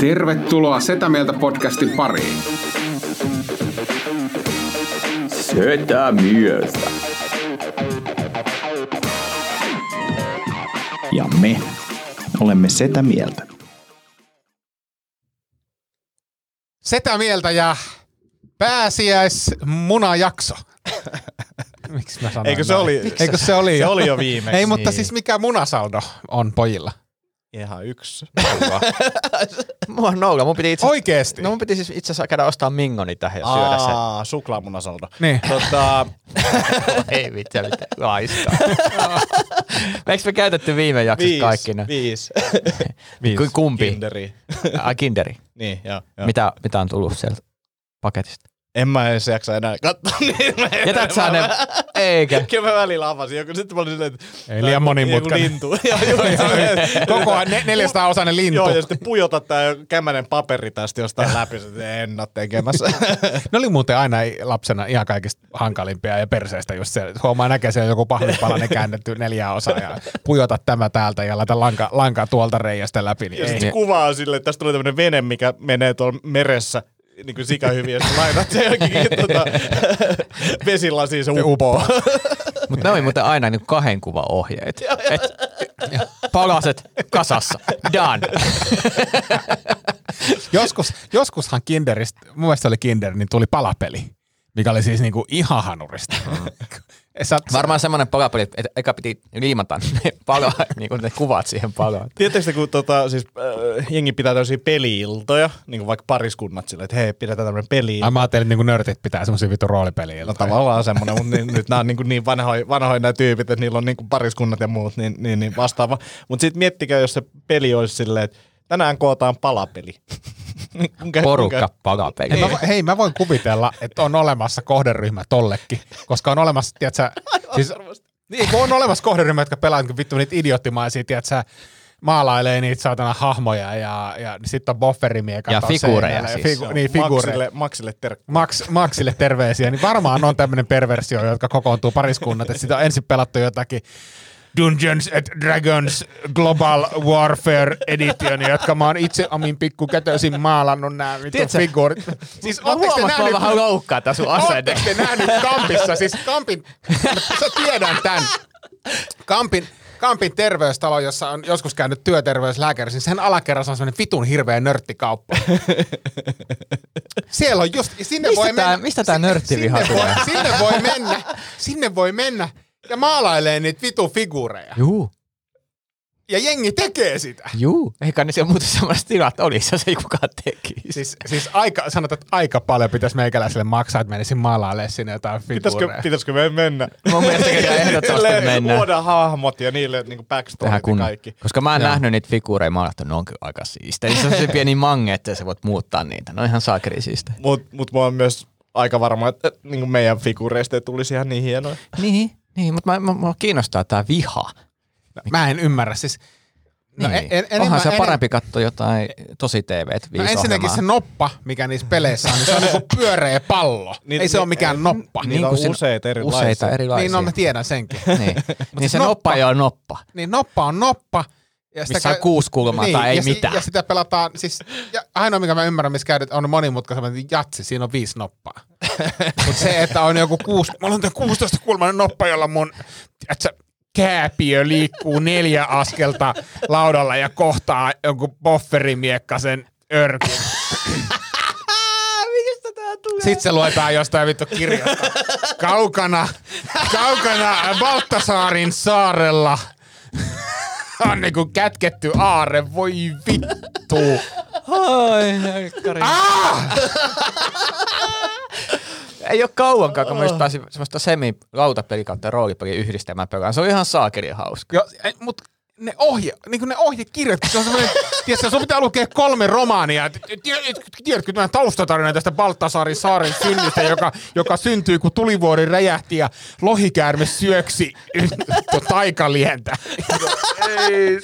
Tervetuloa Setä Mieltä podcastin pariin. Setä mieltä. Ja me olemme setä mieltä. Setä mieltä ja pääsiäismunajakso. Miksi mä sanoin Eikö se näin? oli- Eikö se oli Se jo? oli jo viimeksi. Ei, mutta Niin. siis mikä munasaldo on pojilla? Ihan yksi. Mua on nolla. Mun piti itse Oikeesti? No mun piti siis itse asiassa käydä ostaa mingoni tähän ja syödä se. Aa, suklaamunasaldo. Niin. Tota, Ei mitään, mitään. Laiskaa. Eikö me käytetty viime jaksossa viisi, kaikki ne? viisi. Ku- Kumpi? Kinderi. Ai, kinderi. Niin, joo. joo. Mitä, mitä on tullut sieltä paketista? En mä edes jaksa enää katsoa niin. Mä Jätät sä ne, eikä. Kyllä mä välillä avasin joku, sitten mä olin silleen, että... Ei liian monimutkainen. Joku lintu. Joo, joo, joo. Koko ajan ne- 400 osainen lintu. Joo, ja sitten pujota tää kämmänen paperi tästä jostain läpi, en oo tekemässä. Ne oli muuten aina lapsena ihan kaikista hankalimpia ja perseistä just se, että huomaa näkee siellä joku pahvipalanen käännetty neljää osaa ja pujota tämä täältä ja laita lanka, lankaa tuolta reiästä läpi. Niin Ja sitten se kuva on silleen, että tästä tulee tämmönen vene, mikä menee tuolla meressä niin kuin sika hyvin, ja sitten laitat sen jokin tota, vesilasiin se uppoo. Mutta ne oli muuten aina niin kahden kuvan ohjeet. Et, palaset kasassa. Done. Joskus, joskushan Kinderistä, mun mielestä oli Kinder, niin tuli palapeli, mikä oli siis niinku ihan hanurista. Sä, Varmaan semmoinen palapeli, että eka piti liimata ne, pala, niin kuin ne kuvat siihen palaan. Tiedättekö, kun tota, siis, äh, jengi pitää tämmöisiä peli-iltoja, niin kuin vaikka pariskunnat sille, että hei, pidetään tämmöinen peli Ai mä ajattelin, että niinku nörtit pitää semmosia vittu roolipeliä. No tavallaan semmoinen, mutta niin, nyt nämä on niin, niin vanhoja, vanhoja nämä tyypit, että niillä on niin kuin pariskunnat ja muut, niin, niin, niin vastaava. Mutta sitten miettikää, jos se peli olisi silleen, että tänään kootaan palapeli. Kuinka- Porukka palapeli. Hei hei, mä voin kuvitella, että on olemassa kohderyhmä tollekin, koska on olemassa, tiedätkö, siis, niin, kun on olemassa kohderyhmä, jotka pelaa niin vittu niitä idioottimaisia, tiedätkö, maalailee niitä saatana hahmoja ja, ja sitten on bofferimiekat. Ja figuureja ja siis. Figu, niin, figuureja. Maksille, Maksille terkku. Max, Maxille terveisiä, niin varmaan on tämmöinen perversio, jotka kokoontuu pariskunnat, että sitä on ensin pelattu jotakin Dungeons and Dragons Global Warfare Edition, jotka mä oon itse omin pikkukätöisin maalannut nämä vittu figuurit. Siis Mä huomasin, että mä vähän loukkaa tää sun asenne. te nähnyt Kampissa, siis Kampin, sä tiedän tän, Kampin, Kampin terveystalo, jossa on joskus käynyt työterveyslääkäri, niin sen alakerrassa on semmoinen vitun hirveä nörttikauppa. Siellä on just, sinne Mistä voi tää- mennä. mistä tää sinne- nörttiviha sinne tulee? Voi, sinne voi mennä, sinne voi mennä ja maalailee niitä vitu figuureja. Juu, Ja jengi tekee sitä. juu. Eikä ne siellä muuten semmoiset tilat olisi, jos ei kukaan tekisi. Siis, siis aika, sanotaan, että aika paljon pitäisi meikäläiselle maksaa, että menisin maalailemaan sinne jotain Pitäisikö, figuureja. pitäisikö me mennä? Mun mielestä kyllä ehdottomasti mennään. Luodaan hahmot ja niille niin backstoryt Tähän ja kun, kaikki. koska mä en Joo. nähnyt niitä figuureja, mä että ne on kyllä aika siistejä. Se on se pieni mange, että sä voit muuttaa niitä. Ne on ihan saakeri siistejä. Mutta mut mä oon myös aika varma, että, että niin kuin meidän figureista ei tulisi ihan niin hienoja. Niin, niin mutta mä, mä, mä kiinnostaa tää viha. Mä en ymmärrä. Siis, no, niin. en, en, Onhan enemmän- se parempi katsoa jotain tosi TVt No ensinnäkin se noppa, mikä niissä peleissä on, niin se on niinku pyöreä pallo. Niin- Ei se ole niin- mikään noppa. Niitä on kun siinä- useita erilaisia. Useita erilaisia. Niin, no mä tiedän senkin. niin. niin se noppa- noppa ei ole noppa. Niin noppa on noppa. Ja Missä on kuusi kulmaa tai ei ja, si- mitään. Ja sitä pelataan, siis ja ainoa mikä mä ymmärrän, missä käydät, on monimutkaisemmin jatsi, siinä on viisi noppaa. Mutta se, että on joku kuusi, mä olen 16 kulmainen noppa, jolla mun, että kääpiö liikkuu neljä askelta laudalla ja kohtaa jonkun bofferimiekkasen örkin. Mistä tää tulee? Sitten se luetaan jostain vittu kirjasta. Kaukana, kaukana Baltasaarin saarella on niinku kätketty aare, voi vittu. Ai, helkkari. Ah! Ei ole kauankaan, kun mä just pääsin semmoista semi-lautapeli kautta roolipeli yhdistelmään pelaan. Se on ihan saakeli hauska. Jo, ei, mut ne ohje, niinku ne ohjekirjat, se on semmoinen, Tiedätkö, sun pitää lukea kolme romaania. Tiedätkö, tämän taustatarina tästä Baltasarin saaren synnystä, joka, joka syntyi, kun tulivuori räjähti ja lohikäärme syöksi taikalientä. Ei,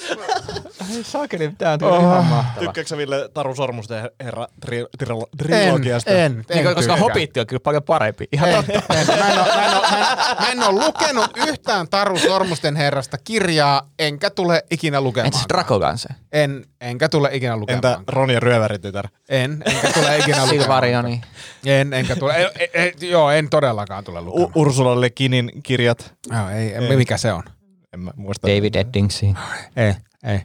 Sakeli, tää on oh. ihan mahtava. Tykkääksä sä Ville Taru Sormusten herra tri- tri- en, trilogiasta? en, en, Niin, koska. Hobitti on kyllä paljon parempi. Ihan En, totta. en, mä, en ole, mä, en ole, mä, en, mä en ole lukenut yhtään Taru Sormusten herrasta kirjaa, enkä tule ikinä lukemaan. Entäs Dracoganse? En, enkä tule ikinä lukemaan. Entä Ronja Ryöväritytär? En, enkä tule ikinä lukemaan. Silvarioni. En, enkä tule. E, e, e, joo, en todellakaan tule lukemaan. U- Ursula Le Guinin kirjat? joo, ei, ei, mikä se on? En mä muista. David Eddingsi. Ei, ei.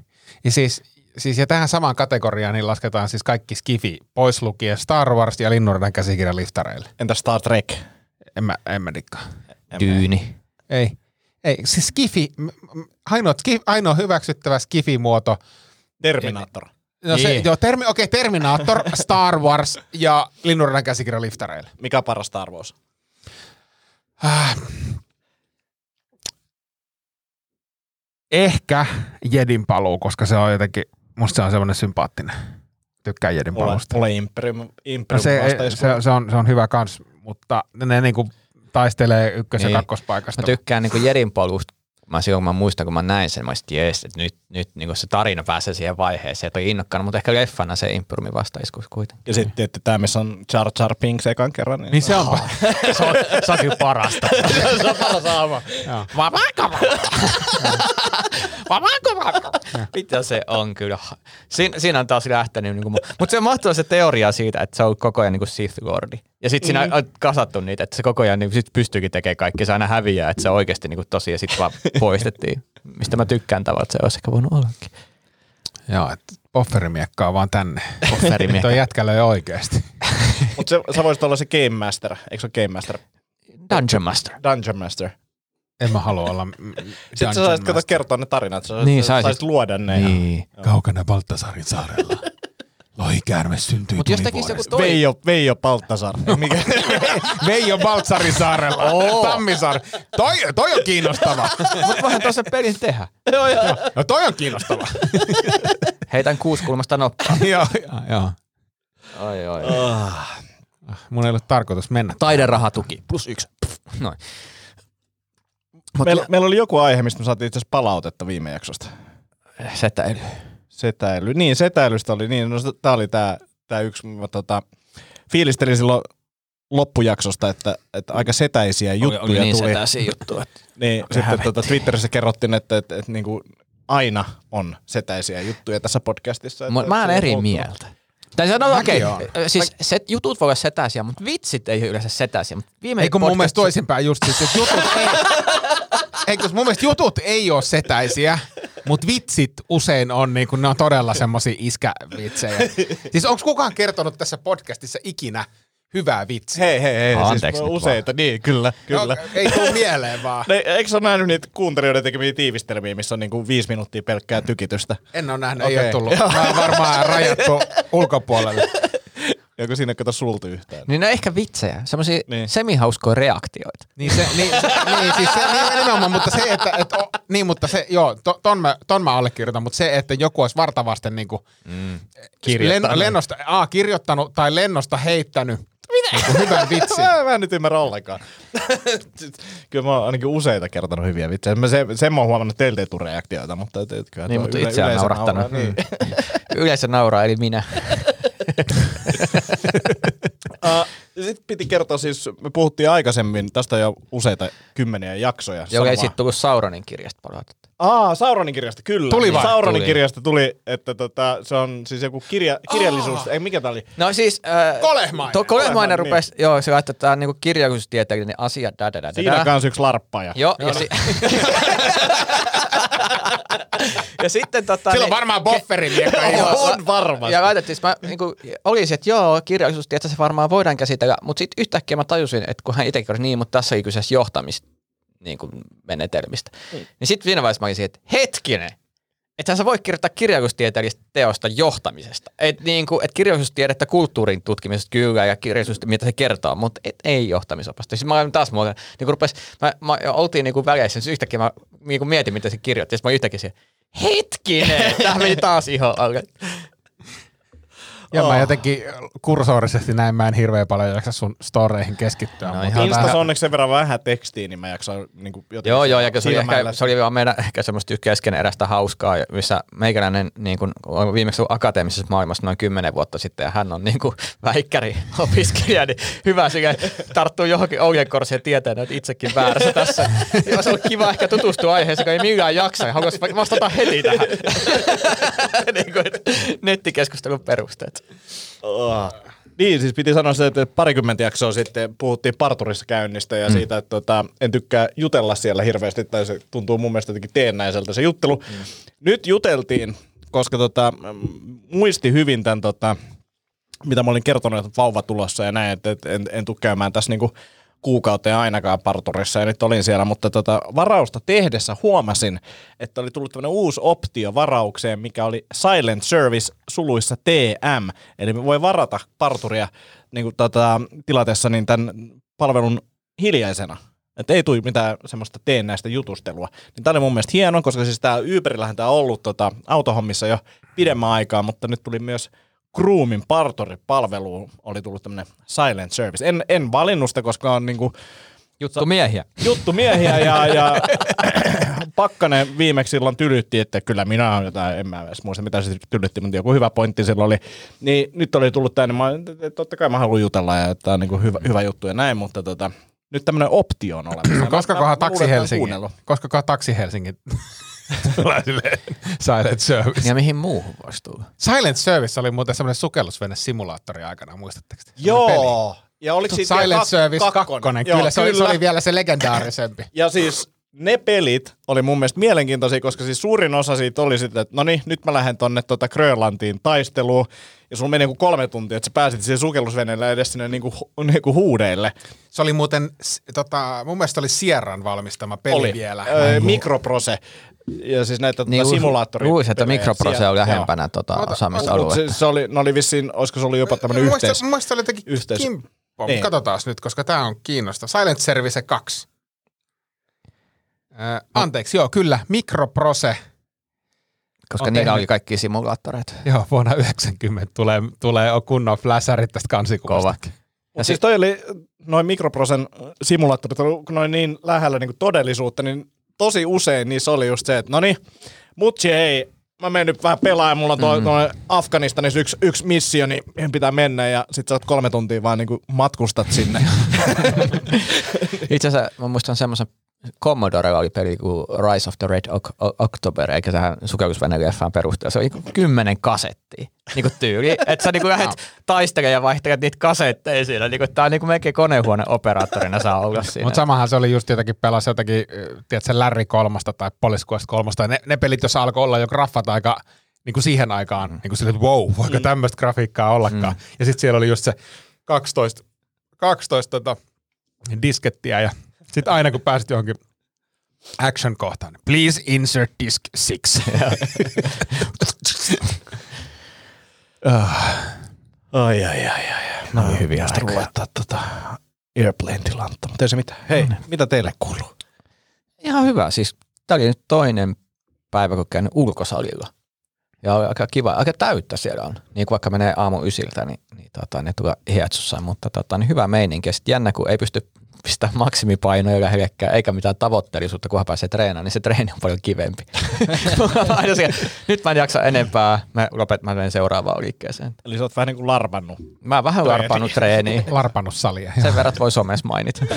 Ja siis, siis ja tähän samaan kategoriaan niin lasketaan siis kaikki skifi, pois lukien Star Wars ja Linnunradan käsikirja liftareille. Entä Star Trek? En mä, en mä dikkaa. Dyyni. Ei. Ei, siis skifi, ainoa, skif, ainoa hyväksyttävä skifi-muoto, Terminator. no se, Niin. joo, termi, okei, Terminator, Star Wars ja Linnunradan käsikirja liftareille. Mikä on paras Star Wars? Äh. Ehkä Jedin paluu, koska se on jotenkin, musta se on semmoinen sympaattinen. Tykkään Jedin paluusta. mulle Imperium, No Imperium se, vastaisi. se, se, on, se on hyvä kans, mutta ne niinku taistelee ykkös- ja Niin. kakkospaikasta. Mä tykkään niinku Jedin polusta. Mä silloin kun mä muistan, kun mä näin sen, mä olisin, jees, että nyt, nyt niinku se tarina pääsee siihen vaiheeseen, että on innokkaana, mutta ehkä leffana se Imperiumin vastaiskus kuitenkin. Ja sitten tietty tämä, missä on Jar Jar Binks ekan kerran. Niin, Niin se on. se, on, se on kyllä parasta. se on paras aama. Mitä se on kyllä. Siin, siinä on taas lähtenyt. Niin mutta se on mahtavaa se teoria siitä, että se on koko ajan niin Sith Lordi. Ja sitten siinä on kasattu niitä, että se koko ajan niin sit pystyykin tekemään kaikki. Se aina häviää, että se oikeasti niin tosi ja sitten vaan poistettiin. Mistä mä tykkään tavallaan, että se olisi ehkä voinut ollakin. Joo, että pofferimiekkaa vaan tänne. Pofferimiekka. Toi jätkällä jo oikeesti. Mutta sä voisit olla se Game Master. Eikö se ole Game Master? Dungeon Master. Dungeon Master. En mä halua olla mm, Sitten sä saisit kertoa ne tarinat. Sä Niin, niin, saisit. saisit luoda ne. ja- Niin. Kaukana Baltasarin saarella. Lohikäärme syntyi Mutta jos tekisi joku toi... Veijo, Veijo Palttasar. Mikä? Veijo Baltsarin saarella. Oh. Tammisaar. Toi, toi on kiinnostava. Mutta voihan tuossa pelin tehdä. No toi on kiinnostava. Heitän kuuskulmasta noppaa. joo, joo, joo. Oi, oi. Mun ei ollut tarkoitus mennä. Taiderahatuki. Plus yksi. Pff, Noin. Mut Meillä, meillä oli joku aihe, mistä me saatiin itse asiassa palautetta viime jaksosta. Setäily. Setäily. Niin, setäilystä oli niin. No, tää oli tää, tää yksi, mä tota, fiilistelin silloin loppujaksosta, että, että aika setäisiä juttuja oli, oli niin tuli. setäisiä juttuja. että- Niin, sitten tota, Twitterissä kerrottiin, että, että, että, niin kuin aina on setäisiä juttuja tässä podcastissa. Että, Mä, mä se eri muuttuu. mieltä. Tai sanotaan, Mäkin okei, oon. siis set, jutut voi olla setäisiä, mutta vitsit ei ole yleensä setäisiä. Mutta viime Ei kun mun mielestä toisinpäin just siis, että jutut ei... Ei, kun mun mielestä jutut ei ole setäisiä, mutta vitsit usein on, niin kun ne on todella semmosia iskävitsejä. Siis onko kukaan kertonut tässä podcastissa ikinä hyvää vitsiä? Hei, hei, hei. Anteeksi siis nyt useita, niin, kyllä, kyllä. No, ei tuu mieleen vaan. Ne, eikö sä ole nähnyt niitä kuuntelijoiden tekemiä tiivistelmiä, missä on niinku viisi minuuttia pelkkää tykitystä? En ole nähnyt, ei Okei. ole tullut. Mä oon varmaan rajattu ulkopuolelle. Onko siinä kato sulta yhtään? Niin ne on ehkä vitsejä, semmoisia Niin. semihauskoja reaktioita. Niin, se, niin, se, niin, siis se niin, nimenomaan, mutta se, että, et, o, niin, mutta se, joo, to, ton, mä, ton mä allekirjoitan, mutta se, että joku olisi vartavasten niin kuin, mm. Kirjoittanut. lennosta, a, kirjoittanut tai lennosta heittänyt niin kuin hyvän vitsin. Mä, mä en nyt ymmärrä ollenkaan. kyllä mä oon ainakin useita kertonut hyviä vitsejä. Mä se, sen mä oon huomannut, että teiltä ei tule reaktioita, mutta et, et, kyllä Niin, mutta yle- itseään naurattanut. nauraa, Niin. Yleensä nauraa, eli minä. Uh, Sitten piti kertoa siis, me puhuttiin aikaisemmin, tästä jo useita kymmeniä jaksoja. Joka ei sitten tullut Sauronin kirjasta palautetta. Aa, Sauronin kirjasta, kyllä. Tuli vai? Sauronin Tuli. kirjasta tuli, että tota, se on siis joku kirja, kirjallisuus, ei mikä tää oli? No siis... Äh, Kolehmainen. To, Kolehmainen Kolehmainen, rupesi, joo, se laittoi, että tämä on niinku kirjallisuustieteellinen asia, da, da, da, da, Siinä da. kanssa yksi larppaja. Joo, ja, si- ja sitten tota... Sillä on niin- varmaan bofferin miekka. Joo, on varmasti. Ja laitettiin, mä niinku, olisin, että joo, kirjallisuustietä se varmaan voidaan käsitellä, mutta sitten yhtäkkiä mä tajusin, että kun hän itsekin oli niin, mutta tässä oli kyseessä johtamista niin kuin menetelmistä. Niin, niin sitten siinä vaiheessa mä olisin, että hetkinen, Ethän sä voi kirjoittaa kirjallisuustieteellistä teosta johtamisesta. Et niin kuin, et kirjallisuustiedettä kulttuurin tutkimisesta kyllä ja kirjallisuus, mitä se kertoo, mutta et, ei johtamisopasta. Siis mä olin taas muuten, niin kuin rupes, mä, mä oltiin niin kuin väleissä, siis yhtäkkiä mä niin kuin mietin, mitä se kirjoitti, ja sitten mä yhtäkkiä siellä, hetkinen, tämä meni taas ihan alle. Ja mä jotenkin kursorisesti näin, mä en hirveän paljon jaksa sun storeihin keskittyä. No mutta ihan Instas vähän- on onneksi sen verran vähän tekstiä, niin mä jaksan niin kuin jotenkin Joo, joo, ja se oli, ehkä, se oli vaan meidän ehkä semmoista kesken erästä hauskaa, missä meikäläinen niin kuin, on viimeksi ollut akateemisessa maailmassa noin kymmenen vuotta sitten, ja hän on niin kuin väikkäri opiskelija, niin hyvä sille tarttuu johonkin ohjekorsiin tietää, että itsekin väärässä tässä. Ja se on kiva ehkä tutustua aiheeseen, kun ei millään jaksa, ja haluaisi vaikka vastata heti tähän. niin kuin, nettikeskustelun perusteet. Oh. Niin, siis piti sanoa se, että parikymmentä jaksoa sitten puhuttiin parturissa käynnistä ja mm. siitä, että tota, en tykkää jutella siellä hirveästi, tai se tuntuu mun mielestä jotenkin teennäiseltä se juttelu. Mm. Nyt juteltiin, koska tota, muisti hyvin tämän, tota, mitä mä olin kertonut, että vauva tulossa ja näin, että että en, en tule käymään tässä niinku kuukauteen ainakaan parturissa ja nyt olin siellä, mutta tota, varausta tehdessä huomasin, että oli tullut tämmöinen uusi optio varaukseen, mikä oli Silent Service suluissa TM, eli me voi varata parturia niin kuin, tota, tilatessa niin tämän palvelun hiljaisena. Että ei tule mitään semmoista teennäistä jutustelua. Niin tämä oli mun mielestä hieno, koska siis tämä Uberillähän tämä on ollut tota, autohommissa jo pidemmän aikaa, mutta nyt tuli myös Groomin partoripalveluun oli tullut tämmöinen silent service. En, en valinnut sitä, koska on niinku Juttu miehiä. juttu miehiä ja, ja Pakkanen viimeksi silloin tylytti, että kyllä minä olen jotain, en mä edes muista mitä se tylytti, mutta joku hyvä pointti silloin oli. Niin nyt oli tullut tänne, mä, totta kai mä haluan jutella ja tämä on niinku hyvä, hyvä juttu ja näin, mutta tota, nyt tämmöinen optio on olemassa. Koska kohan taksi Helsingin? Koska kohan taksi Helsingin? Silent Service. Ja mihin muuhun voisi tulla? Silent Service oli muuten semmoinen sukellusvene-simulaattori aikana, muistatteko? Joo. Ja oliko siitä Silent kak- Service 2. Kyllä, Joo, se, oli, se oli vielä se legendaarisempi. Ja siis ne pelit oli mun mielestä mielenkiintoisia, koska siis suurin osa siitä oli sitten, että no niin, nyt mä lähden tonne tota Grönlantiin taisteluun. Ja sulla meni niinku kolme tuntia, että sä pääsit siihen sukellusveneelle edes sinne niinku, niinku huudeille. Se oli muuten, tota, mun mielestä oli Sierran valmistama peli oli vielä. Öö, Mikroprose. Ja siis näitä Niin, tota, simulaattori. luulisin, että Mikroprose on lähempänä tota Ota- osaamisaluetta. Se, se, oli, ne oli vissiin, olisiko se ollut jopa tämmöinen yhteis... Mun oli jotenkin yhteis- kimppo. Niin. Katsotaan nyt, koska tämä on kiinnostava. Silent Service 2. Äh, anteeksi, joo, kyllä. Mikroprose. Koska on niillä tehnyt- oli kaikki simulaattoreita. Joo, vuonna 90 tulee, tulee kunnon flasherit tästä kansikuvasta. Kova. Ja siis toi oli, noin mikroprosen simulaattorit oli noin niin lähellä niin todellisuutta, niin tosi usein niissä oli just se, että no niin, mutsi ei, mä menen nyt vähän pelaamaan, mulla on toi, mm. toi Afganistanissa yksi, yksi missio, niin mihin pitää mennä, ja sit sä oot kolme tuntia vaan niin matkustat sinne. Itse asiassa mä muistan semmoisen Commodorella oli peli kuin Rise of the Red October, eikä tähän sukellusveneleffaan perusteella. Se oli niinku kymmenen kasettia niinku tyyli. Että sä niinku lähdet taistelemaan ja vaihtelet niitä kasetteja siinä. Niinku, tää on niinku melkein konehuone operaattorina saa olla siinä. Mutta samahan se oli just jotakin pelasi jotakin, tiedätkö, Larry kolmosta tai Police Quest kolmosta. Ne, ne pelit, joissa alkoi olla jo graffat aika niin kuin siihen aikaan, mm. niin kuin sille, että wow, voiko mm. tämmöistä grafiikkaa ollakaan. Mm. Ja sitten siellä oli just se 12, 12 tota, diskettiä ja sitten aina kun pääsit johonkin action-kohtaan, please insert disk 6. ai, ai, ai, ai. No Oli hyviä aikoja. laittaa tota Airplane-tilanta, mutta ei se mitään. Hei, mitä teille kuuluu? Ihan hyvä. Siis tää oli nyt toinen päivä, kun käynyt ulkosalilla. Ja oli aika kiva, aika täyttä siellä on. Niin kuin vaikka menee aamu ysiltä, niin, niin tota, ne tulee hietsussa, mutta tota, niin hyvä meininki. Ja sitten jännä, kun ei pysty pistämään maksimipainoja lähellekään, eikä mitään tavoitteellisuutta, kunhan pääsee treenaamaan, niin se treeni on paljon kivempi. Nyt mä en jaksa enempää, mä, lopet, mä menen seuraavaan liikkeeseen. Eli sä oot vähän niin kuin larpannut. Mä oon vähän larpannut treeniä. Larpannut salia. Sen verran, voi somessa mainita.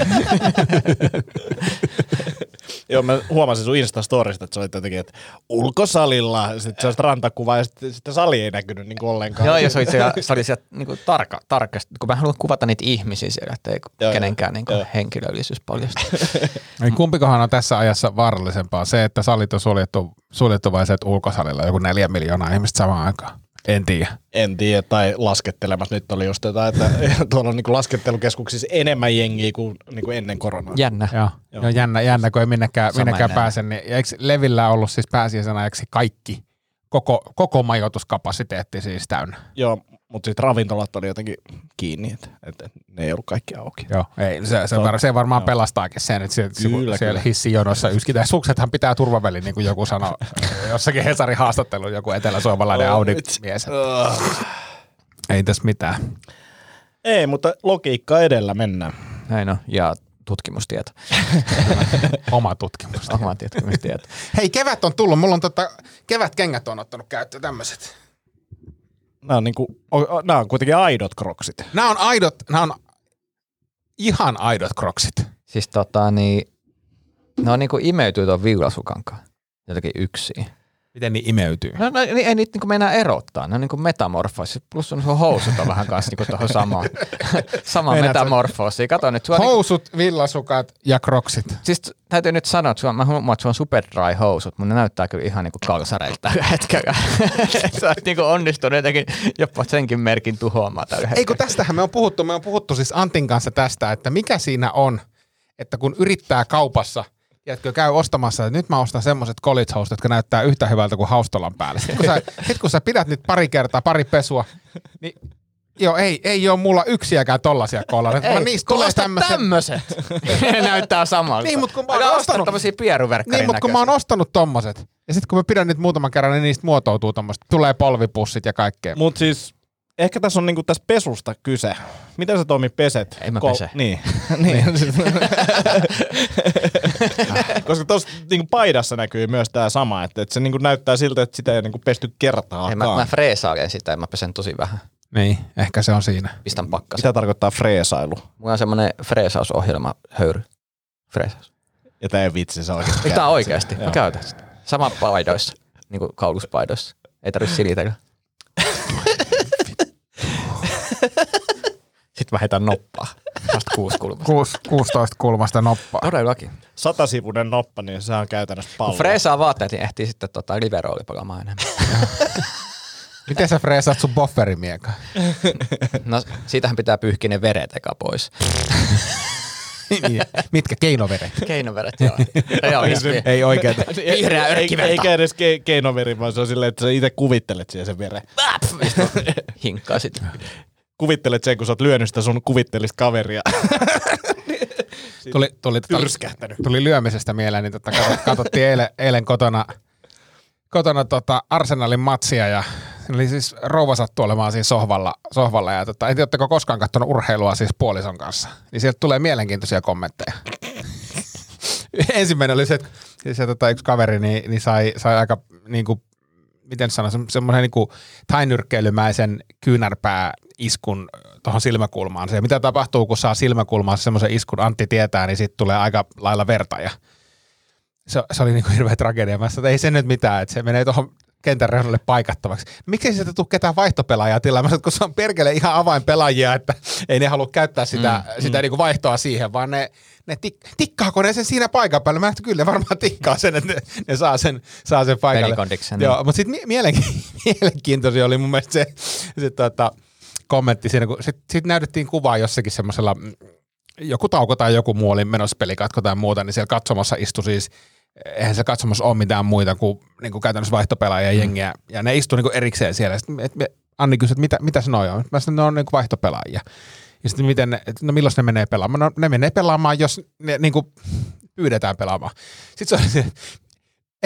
Joo, mä huomasin sun Instastorista, että se oli jotenkin, että ulkosalilla, sitten se olisi rantakuva ja sitten, sitten sali ei näkynyt niin ollenkaan. Joo, ja se oli siellä, se oli siellä niin kuin tarka, tarkasti, kun mä haluan kuvata niitä ihmisiä siellä, että ei Joo, kenenkään niin kuin henkilöllisyys paljastu. Ei, kumpikohan on tässä ajassa vaarallisempaa? Se, että salit on suljettu, suljettu vai se, että ulkosalilla on joku neljä miljoonaa ihmistä samaan aikaan? En tiedä. En tiedä, tai laskettelemassa. Nyt oli just jotain, että tuolla on niin laskettelukeskuksissa enemmän jengiä kuin, niin kuin ennen koronaa. Jännä. Joo, Joo. Joo. jännä, jännä, kun ei minnekään, Sama minnekään enää. pääse. Niin, ja eikö Levillä ollut siis pääsiäisenä ajaksi kaikki, koko, koko majoituskapasiteetti siis täynnä? Joo, mutta sitten ravintolat oli jotenkin kiinni, että, että ne ei ollut kaikki auki. Joo, ei, se, se, var, se varmaan joo. pelastaakin sen, että siellä, Kyllä, siellä kyllä. hissijonossa yskitään. Suksethan pitää turvavälin, niin kuin joku sanoi jossakin Hesarin haastattelussa, joku etelä-suomalainen Audi-mies. Ei tässä mitään. Ei, mutta logiikka edellä mennään. Näin on. Ja tutkimustieto. Oma tutkimus. Oma tutkimustieto. Hei, kevät on tullut. Mulla on tota, kevätkengät on ottanut käyttöön tämmöiset. Nämä on, niinku, o- o- nämä on kuitenkin aidot kroksit. Nämä on aidot, nämä on ihan aidot kroksit. Siis tota niin, ne on niinku imeytyy tuon viulasukankaan. Jotenkin yksin. Miten niin imeytyy? No, no niin ei niitä niinku meinaa erottaa. Ne on niinku metamorfoosi. Plus on sun housut on vähän kanssa niinku tuohon samaan. Sama Meinaat sä- metamorfoosi. Kato nyt, sua Housut, villasukat ja kroksit. siis täytyy nyt sanoa, että sua, mä huomaan, että sulla on super dry housut, mutta ne näyttää kyllä ihan niinku kalsareilta hetkellä. Sä oot niinku onnistunut jotenkin jopa senkin merkin tuhoamaan tällä Ei hetkellä. kun tästähän me on puhuttu, me on puhuttu siis Antin kanssa tästä, että mikä siinä on, että kun yrittää kaupassa, Jätkö käy ostamassa, että nyt mä ostan semmoiset college housut, jotka näyttää yhtä hyvältä kuin haustolan päällä. Sitten kun sä, sit kun sä pidät nyt pari kertaa, pari pesua, niin joo, ei, ei ole mulla yksiäkään tollasia kollareita. vaan Niistä tulee tämmöiset. tämmöiset. ne näyttää samalta. Niin, mut kun mä oon Älä osta ostanut- tämmöisiä pieruverkkarin Niin, mutta kun mä oon ostanut tommoset, ja sitten kun mä pidän nyt muutaman kerran, niin niistä muotoutuu tommoset. Tulee polvipussit ja kaikkea. Mutta siis ehkä tässä on niinku tästä pesusta kyse. Miten sä Tomi peset? Ei mä pese. Niin. niin. Koska tuossa niinku paidassa näkyy myös tämä sama, että, että se niinku näyttää siltä, että sitä ei niinku pesty kertaakaan. Ei, mä, mä freesailen sitä ja mä pesen tosi vähän. Niin, ehkä se on siinä. Pistän pakkasen. Mitä tarkoittaa freesailu? Mulla on semmonen freesausohjelma, höyry. Freesaus. Ja tää ei vitsi, se oikeasti. Eikö tää oikeesti? Mä käytän sitä. Sama paidoissa, niinku kauluspaidoissa. Ei tarvitse silitellä. Sitten mä heitän noppaa. Vasta kuusi kulmasta. Kuus, 16 kulmasta noppaa. Todellakin. Satasivuinen noppa, niin se on käytännössä pallo. Kun freesaa vaatteet, niin ehtii sitten tota pelaamaan enemmän. Miten sä freesaat sun bofferimieka? No siitähän pitää pyyhkiä ne veret eka pois. Niin, Mitkä keinoveret? Keinoveret, joo. Realisti. Ei oikein. Vihreä Ei- örkkiverta. Eikä edes ke- keinoveri, vaan se on silleen, että sä itse kuvittelet siihen sen veren. Hinkkaa sitten. Kuvittelet sen, kun sä oot lyönyt sitä sun kuvittelista kaveria. Tuli, tuli, Tyrskähtänyt. tuli lyömisestä mieleen, niin tota, katsottiin eilen, eilen kotona, kotona tota Arsenalin matsia ja oli siis rouva sattu olemaan siinä sohvalla, sohvalla ja tota, en tiedä, oletteko koskaan katsonut urheilua siis puolison kanssa, niin sieltä tulee mielenkiintoisia kommentteja. Ensimmäinen oli se, että se, tota, yksi kaveri niin, niin sai, sai aika niin kuin, miten sanoa, se- semmoisen niin kuin tainyrkkeilymäisen kyynärpää iskun tuohon silmäkulmaan. Se, mitä tapahtuu, kun saa silmäkulmaan semmoisen iskun, Antti tietää, niin sitten tulee aika lailla verta. Ja se, se oli niin kuin hirveä tragedia. Mä sanoin, että ei se nyt mitään, että se menee tuohon kentän reunalle paikattavaksi. Miksi sieltä tule ketään vaihtopelaajaa tilaa? Mä sanoin, että kun se on perkele ihan avainpelaajia, että ei ne halua käyttää sitä, mm, sitä mm. Niin kuin vaihtoa siihen, vaan ne, ne tik, tikkaako ne sen siinä paikan päällä? Mä kyllä ne varmaan tikkaa sen, että ne, ne saa sen, saa sen paikalle. Joo, mutta sitten mielenki- mielenkiintoisia oli mun mielestä se, se tota, kommentti siinä, kun sitten sit näytettiin kuvaa jossakin semmoisella, mm, joku tauko tai joku muu oli menossa pelikatko tai muuta, niin siellä katsomassa istui siis, eihän se katsomassa ole mitään muita kuin, niin kuin käytännössä vaihtopelaajia ja jengiä, ja ne istui niin erikseen siellä. Sitten et me, Anni kysyi, että mitä, mitä se noi on? Mä sanoin, että ne on niin vaihtopelaajia. Ja sitten miten ne, no milloin ne menee pelaamaan? No ne menee pelaamaan, jos ne niin kuin pyydetään pelaamaan. Sitten se oli se,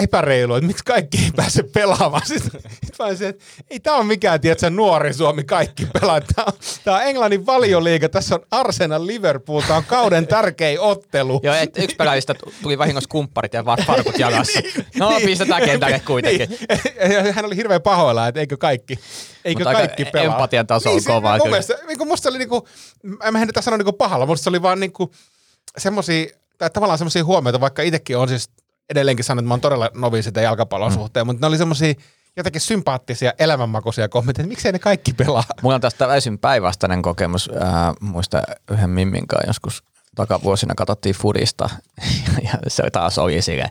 epäreilu, että miksi kaikki ei pääse pelaamaan. Sitten sit mä olin se, että ei tämä ole mikään, tiedätkö, nuori Suomi kaikki pelaa. Tämä on, tää on Englannin valioliiga, tässä on Arsenal Liverpool, tämä on kauden tärkein ottelu. Joo, et yksi pelaajista tuli vahingossa kumpparit ja vaan farkut jalassa. No, pistetään kentälle kuitenkin. Niin. Hän oli hirveän pahoilla, että eikö kaikki, eikö Mutta kaikki pelaa. empatian taso on niin, se- kovaa Mun kyllä. mielestä, niin musta oli niinku, mä en nyt sano niinku pahalla, mutta se oli vaan niinku semmosia, tai tavallaan semmosia huomioita, vaikka itsekin on siis edelleenkin sanonut, että mä oon todella novi sitä jalkapallon mm. suhteen, mutta ne oli semmosia jotenkin sympaattisia, elämänmakuisia kommentteja, että miksei ne kaikki pelaa. Mulla on tästä täysin päinvastainen kokemus. Äh, muista yhden Mimmin kanssa joskus takavuosina katsottiin Fudista ja se taas oli sille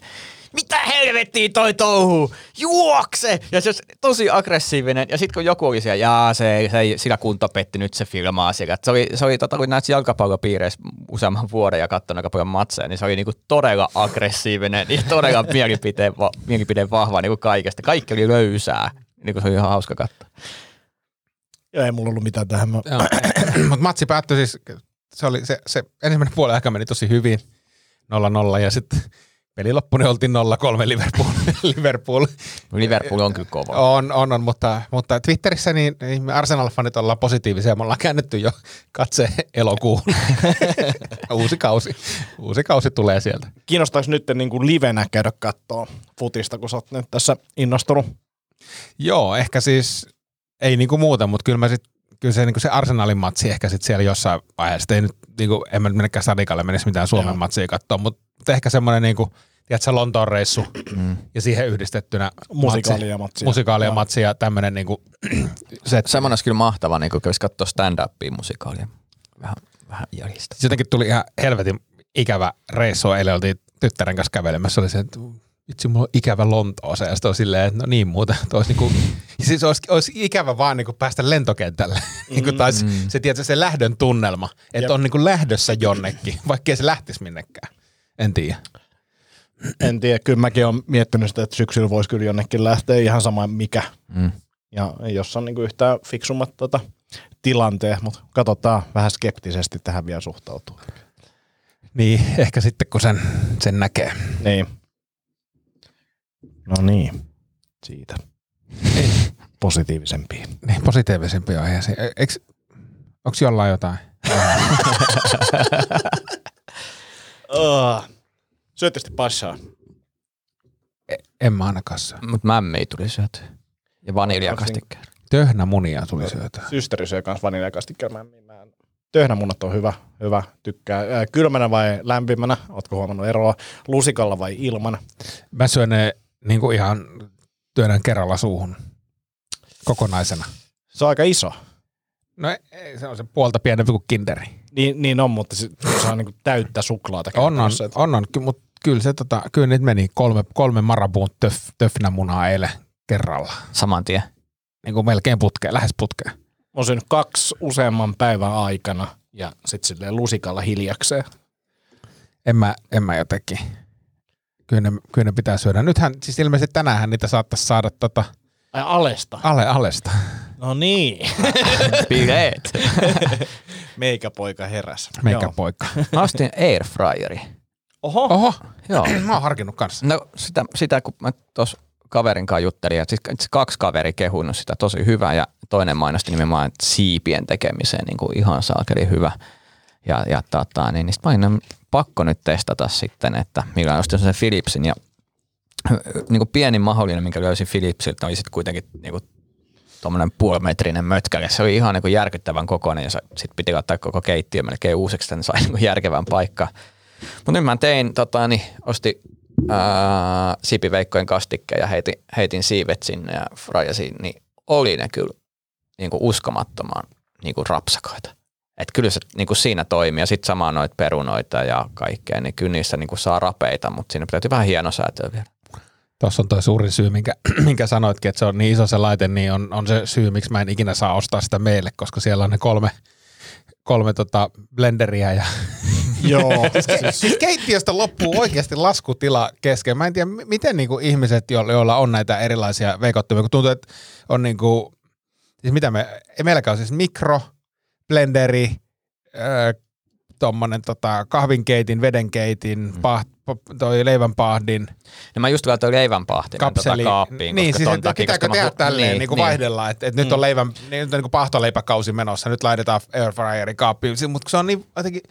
mitä helvettiä toi touhu, juokse! Ja se tosi aggressiivinen. Ja sitten kun joku oli siellä, jaa se, se ei sillä kunto petti, nyt se filmaa siellä. Et Se oli, se oli tota, kun näet jalkapallopiireissä useamman vuoden ja katsonut aika paljon matseja, niin se oli niinku todella aggressiivinen ja todella mielipiteen, va, mielipiteen vahva niinku kaikesta. Kaikki oli löysää. Niinku se oli ihan hauska katsoa. Joo, ei mulla ollut mitään tähän. Mä... Mutta matsi päättyi siis, se, oli, se, se ensimmäinen puoli aika meni tosi hyvin, 0-0, ja sitten peli loppui, niin oltiin 0-3 Liverpool. Liverpool. Liverpool on kyllä kova. On, on, on mutta, mutta Twitterissä niin, niin me Arsenal-fanit ollaan positiivisia. Me ollaan käännetty jo katse elokuun. uusi kausi. Uusi kausi tulee sieltä. Kiinnostaako nyt niin kuin livenä käydä katsoa futista, kun sä oot nyt tässä innostunut? Joo, ehkä siis ei niinku muuta, mutta kyllä, mä sit, kyllä se, niinku se Arsenalin matsi ehkä sit siellä jossain vaiheessa. Ei nyt, niinku, en mä nyt menekään Sadikalle menisi mitään Suomen Joo. matsia katsoa, mutta ehkä semmoinen niinku, tiedätkö, Lontoon reissu mm. ja siihen yhdistettynä Musikaalia matsia. Musikaalia matsi ja tämmöinen niinku, se, Semmoinen olisi kyllä mahtava, niin kun kävisi katsoa stand-upia musikaalia. Vähän, vähän järjistä. Siis jotenkin tuli ihan helvetin ikävä reissu. Eilen oltiin tyttären kanssa kävelemässä. Oli se, että vitsi, mulla on ikävä Lontooseen. Ja sitten on silleen, että no niin muuta. Olisi niinku, siis olisi, olisi, ikävä vaan niinku päästä lentokentälle. Mm, niinku taisi, se, tiedätkö, se lähdön tunnelma, että Jep. on niinku lähdössä jonnekin, vaikkei se lähtisi minnekään. En tiedä. En tiedä, kyllä mäkin olen miettinyt sitä, että syksyllä voisi kyllä jonnekin lähteä ihan sama mikä. Mm. Ja jos on niin yhtään fiksummat tota, tilanteet, mutta katsotaan vähän skeptisesti tähän vielä suhtautuu. Niin, ehkä sitten kun sen, sen näkee. Niin. No niin, siitä. Positiivisempiin. Niin, positiivisempi aiheeseen. Onko jollain jotain? Uh, syöttästi passaa. En mä ainakaan saa. Mutta mämmiä tuli syötyä. Ja vaniljakastikkeella. Töhnä munia tuli syötä. Systeri syö kans vaniljakastikkeella. Mä, mä Töhnämunat on hyvä, hyvä, tykkää. Ää, Kylmänä vai lämpimänä? Ootko huomannut eroa? Lusikalla vai ilman? Mä syön ne niin kuin ihan työnnän kerralla suuhun kokonaisena. Se on aika iso. No ei, se on se puolta pienempi kuin kinderi. Niin, niin on, mutta se, se on niinku täyttä suklaata. On, on, on, on mutta kyllä se tota, kyllä niitä meni kolme, kolme marabuun töf, töfnämunaa eilen kerralla. Saman tien. Niin kuin melkein putkeen, lähes putkeen. Mä oon syönyt kaksi useamman päivän aikana ja sitten silleen lusikalla hiljakseen. En mä, en mä jotenkin. Kyllä ne, kyllä ne pitää syödä. Nythän, siis ilmeisesti tänään niitä saattaisi saada tota, Ai alesta. ale, alesta. No niin. Bileet. Meikäpoika heräs. Meikä Joo. poika. Mä ostin airfryeri. Oho. Oho, Joo. mä oon harkinnut kanssa. No sitä, sitä kun mä tuossa kaverin kanssa juttelin, ja siis kaksi kaveri kehunut sitä tosi hyvää, ja toinen mainosti nimenomaan siipien tekemiseen niin kuin ihan saakeli hyvä. Ja, ja tota, niin, niin sit mä olin pakko nyt testata sitten, että millä ostin sen Philipsin, ja niin kuin pienin mahdollinen, minkä löysin Philipsiltä, oli sitten kuitenkin niin kuin tuommoinen puolimetrinen mötkäle. Se oli ihan niin kuin järkyttävän kokoinen ja sitten piti ottaa koko keittiö melkein uusiksi, että sai niin järkevän paikka. Mutta nyt mä tein, tota, niin, osti ää, siipiveikkojen kastikkeen ja heitin, heitin siivet sinne ja frajasin, niin oli ne kyllä niin kuin uskomattoman niin kuin rapsakaita. Että kyllä se niin kuin siinä toimii ja sitten samaan noita perunoita ja kaikkea, niin kyllä niissä niin kuin saa rapeita, mutta siinä täytyy vähän hienosäätöä vielä. Tuossa on tuo suurin syy, minkä, minkä sanoitkin, että se on niin iso se laite, niin on, on se syy, miksi mä en ikinä saa ostaa sitä meille, koska siellä on ne kolme, kolme tota blenderiä ja Joo. siis keittiöstä loppuu oikeasti laskutila kesken. Mä en tiedä, miten niinku ihmiset, jo- joilla on näitä erilaisia veikottimia, kun tuntuu, että on niinku, siis mitä me, ei meilläkään ole siis mikro, blenderi, öö, tommonen tota, kahvinkeitin, vedenkeitin, mm. paht, pa- toi leivänpahdin, No mä just vielä toi leivänpahtinen kapseli. tota kaappiin, niin, koska siis että takia, pitääkö koska tehdä mä- tälleen niin, niin kuin vaihdella, että, että nyt on leivän, niin, nyt on niin kuin pahtoleipäkausi menossa, nyt laitetaan airfryerin kaappiin, mutta se on niin jotenkin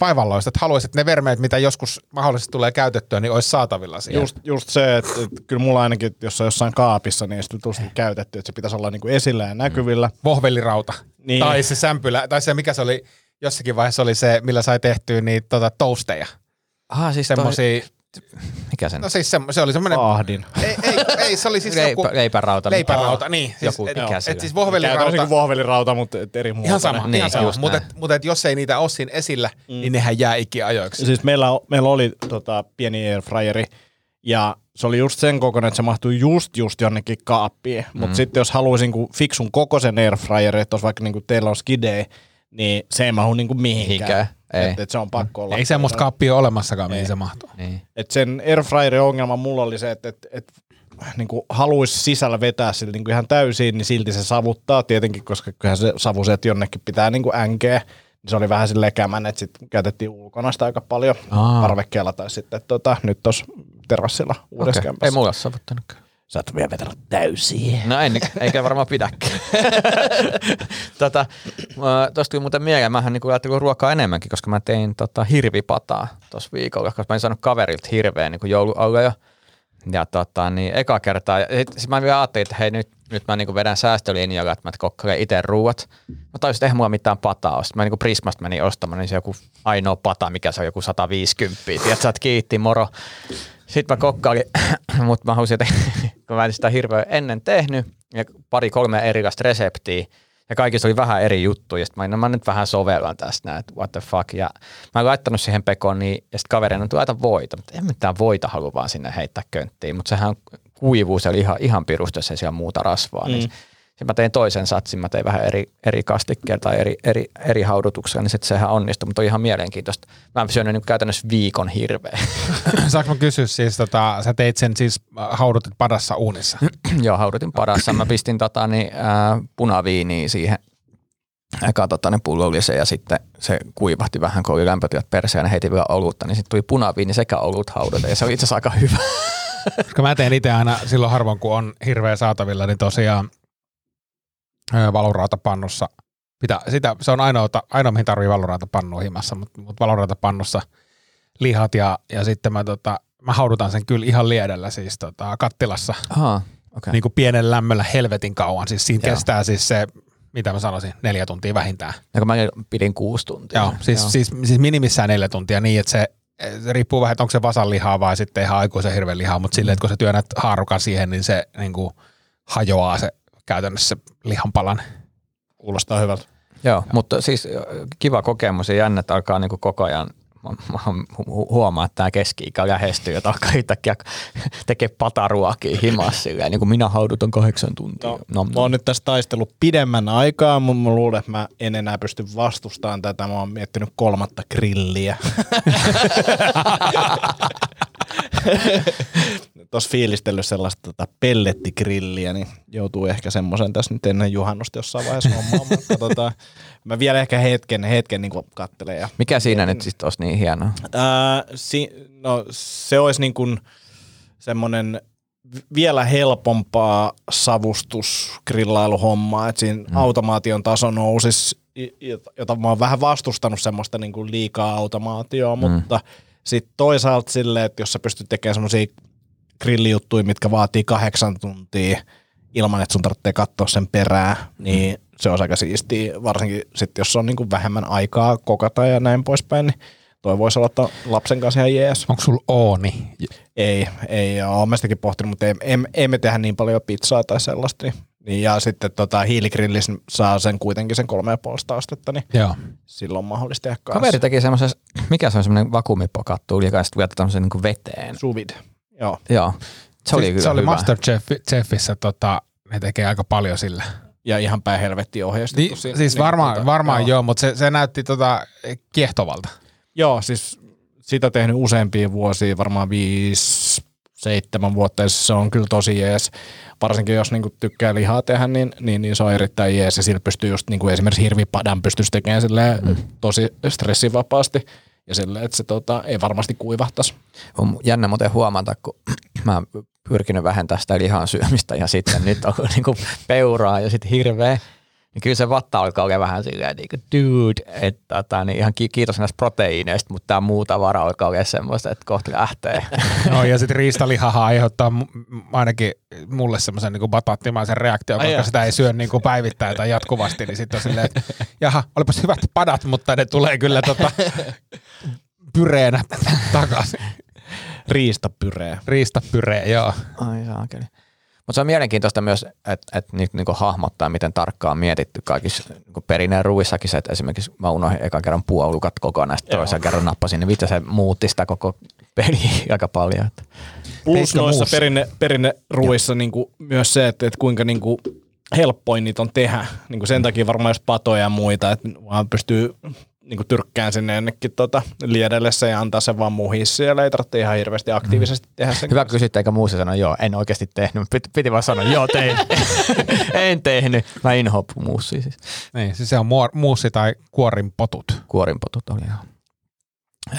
vaivalloista, että haluaisit, että ne vermeet, mitä joskus mahdollisesti tulee käytettyä, niin olisi saatavilla siellä. Just, just se, että, että kyllä mulla ainakin, jos on jossain kaapissa, niin sitten tuskin käytetty, että se pitäisi olla niinku esillä ja näkyvillä. Vohvelirauta. Niin. Tai se sämpylä, tai se mikä se oli, jossakin vaiheessa oli se, millä sai tehtyä niitä tota, toasteja. Aha, siis toi, Semmosia, mikä sen? no siis se, se oli semmoinen, Ahdin. ei, ei, ei, se oli siis Leipä, joku, leipärauta. leipärauta, niin. Siis, Joku, et, mikä et, sillä? siis vohvelirauta, niin kuin vohvelirauta, mutta et eri muotoinen. Ihan sama, Niin, ihan sama. Mutta, et, mutta et, jos ei niitä ole siinä esillä, mm. niin nehän jää ikiajoiksi. Siis meillä, meillä oli tota, pieni airfryeri Ja se oli just sen kokoinen, että se mahtui just just jonnekin kaappiin. Mm. Mutta sitten jos haluaisin kuin fiksun kokoisen airfryer, että olisi vaikka niin kuin teillä on skidei, niin se ei mahu niin kuin mihinkään. Mihinkään, ei. Et, et se on pakko olla. Ei semmoista kaappia ole olemassakaan, mihin se mahtuu. Niin. Et sen airfryerin ongelma mulla oli se, että et, et, niin haluaisi sisällä vetää sillä niin ihan täysin, niin silti se savuttaa tietenkin, koska kyllähän se savu se, että jonnekin pitää niin kuin änkeä. Niin se oli vähän silleen kämän, että sitten käytettiin ulkona sitä aika paljon Aa. parvekkeella tai sitten tota, nyt tuossa terassilla uudessa Okei. kämpässä. Ei mulla ole savuttanutkaan. Sä et vielä vetellä täysiä. No en, eikä varmaan pidäkään. tota, Tuosta tuli muuten mieleen, mähän niin ajattelin ruokaa enemmänkin, koska mä tein tota, hirvipataa tuossa viikolla, koska mä en saanut kaverilta hirveän niin joulualla jo. Ja tota, niin eka kertaa, ja sit, sit mä vielä ajattelin, että hei nyt, nyt mä niinku vedän säästölinjalla, että mä kokkailen itse ruuat. Mä tajusin, että eihän mulla mitään pataa ole. Sitten mä niinku Prismasta menin ostamaan, niin se joku ainoa pata, mikä se on joku 150. Tiedätkö, sä oot kiitti, moro. Sitten mä kokkailin, mutta mä halusin, että kun mä en sitä hirveän ennen tehnyt, ja pari kolme erilaista reseptiä, ja kaikissa oli vähän eri juttuja, ja sitten mä, no, mä nyt vähän sovellan tästä näin, että what the fuck, ja mä en laittanut siihen pekoniin, ja sitten kaverina tuli laita voita, mutta en mitään voita halua vaan sinne heittää könttiin, mutta sehän kuivuu siellä ihan, ihan pirusta, jos ei siellä muuta rasvaa, mm. niin sitten mä tein toisen satsin, mä tein vähän eri, eri kastikkeen tai eri, eri, eri haudutuksia, niin sitten sehän onnistui, mutta on ihan mielenkiintoista. Mä en syönyt niin käytännössä viikon hirveä. Saanko mä kysyä siis, tota, sä teit sen siis, äh, haudutit padassa uunissa. Joo, haudutin padassa. Mä pistin tota, niin, ää, punaviiniä siihen eka tota, ne pullollisen ja sitten se kuivahti vähän, kun oli lämpötilat perseen ja heitin vielä olutta, niin sitten tuli punaviini sekä olut haudata ja se oli itse asiassa aika hyvä. Koska mä teen itse aina silloin harvoin, kun on hirveä saatavilla, niin tosiaan ö, valurautapannussa. Pitää, sitä, se on ainoa, ainoa mihin tarvii valurautapannua himassa, mutta mut valurautapannussa lihat ja, ja sitten mä, tota, mä haudutan sen kyllä ihan liedellä siis tota, kattilassa Aha, okay. niin kuin pienen lämmöllä helvetin kauan. Siis siinä Joo. kestää siis se, mitä mä sanoisin, neljä tuntia vähintään. Ja kun mä pidin kuusi tuntia. Joo, siis, Siis, siis minimissään neljä tuntia niin, että se, se riippuu vähän, että onko se vasan lihaa vai sitten ihan aikuisen hirveän lihaa, mutta silleen, että kun sä työnnät haarukan siihen, niin se niin kuin, hajoaa se käytännössä se lihanpalan. Kuulostaa hyvältä. Joo, mutta siis kiva kokemus ja jännä, että alkaa niinku koko ajan mä, mä hu- huomaan, että tämä keski-ikä lähestyy, että alkaa yhtäkkiä tekee pataruokia himas silleen, niin kuin minä haudutan kahdeksan tuntia. No, Nom, mä oon nyt tässä taistellut pidemmän aikaa, mutta mä luulen, että mä en enää pysty vastustamaan tätä. Mä oon miettinyt kolmatta grilliä. Tuossa fiilistellyt sellaista tota, pellettigrilliä, niin joutuu ehkä semmoisen tässä nyt ennen juhannusta jossain vaiheessa hommaan. katsotaan. Mä vielä ehkä hetken, hetken niin kattelen. Ja Mikä siinä nyt sitten olisi niin hienoa? Ää, si, no, se olisi niin kuin semmoinen vielä helpompaa savustusgrillailuhommaa, että siinä mm. automaation taso nousisi, jota mä oon vähän vastustanut semmoista niin kuin liikaa automaatioa, mm. mutta sitten toisaalta silleen, että jos sä pystyt tekemään semmoisia grillijuttuja, mitkä vaatii kahdeksan tuntia ilman, että sun tarvitsee katsoa sen perää, niin se on aika siistiä, varsinkin sitten jos on niin kuin vähemmän aikaa kokata ja näin poispäin, niin toi voisi olla to- lapsen kanssa ihan jees. Onko sulla ooni? Ei, ei ole mä sitäkin pohtinut, mutta ei, ei, ei me tehdä niin paljon pizzaa tai sellaista. Niin- Niin, ja sitten tota, hiiligrillissä saa sen kuitenkin sen kolme ja puolesta astetta, niin Joo. silloin on mahdollista tehdä kanssa. Kaveri teki semmoisen, mikä se on semmoinen vakuumipokattu, joka sitten vielä tämmöisen niin veteen. Suvid. Joo. Joo, se oli Siis kyllä se oli hyvä. Masterchefissä, tota, ne tekee aika paljon sillä. Ja ihan päin helvetti ohjeistettu. Ni, si- siis niin, varmaan, tota, varmaan joo. joo, mutta se, se näytti tota, kiehtovalta. Joo, siis sitä tehnyt useampia vuosia, varmaan viisi, seitsemän vuotta, ja se on kyllä tosi jees. Varsinkin jos niinku tykkää lihaa tehdä, niin, niin, niin se on erittäin jees, ja sillä pystyy just niinku esimerkiksi hirvipadan pystyisi tekemään mm. tosi stressivapaasti, ja silleen, että se tota, ei varmasti kuivahtaisi. On jännä muuten huomata, kun mä oon pyrkinyt vähentämään sitä lihan syömistä ja sitten nyt on niinku peuraa ja sitten hirveä. Niin kyllä se vatta alkaa olla vähän silleen, niin kuin, dude, että tota, niin ihan ki- kiitos näistä proteiineista, mutta tämä muu tavara alkaa olla semmoista, että kohta lähtee. No ja sitten riistalihahan aiheuttaa ainakin mulle semmoisen niin bataattimaisen reaktion, koska jaa. sitä ei syö niin kuin päivittäin tai jatkuvasti, niin sitten on silleen, että jaha, olipas hyvät padat, mutta ne tulee kyllä tota, pyreenä takaisin. Riistapyree. Riistapyree, joo. Ai saakeli. Mutta se on mielenkiintoista myös, että et nyt niinku hahmottaa, miten tarkkaan on mietitty kaikissa niinku perineen ruuissakin se, että esimerkiksi mä unohdin ekan kerran puolukat kokonaan, sitten toisen kerran nappasin, niin mitä se muutti sitä koko peliä aika paljon. Että. Plus noissa muussa? perinne, perinneruissa niinku myös se, että, että kuinka niinku helppoin niitä on tehdä. Niinku sen takia varmaan jos patoja ja muita, että vaan pystyy niinku tyrkkään sinne jonnekin tota liedelle se ja antaa sen vaan muhia siellä. Ei tarvitse ihan hirveästi aktiivisesti tehdä sen. Hyvä kysyt, eikä muussa sanoa, joo, en oikeasti tehnyt. Piti, piti vaan sanoa, joo, tein. en tehnyt. Mä inhoan muussia siis. Niin, siis se on muor- muussi tai kuorin potut. Kuorinpotut oli ihan.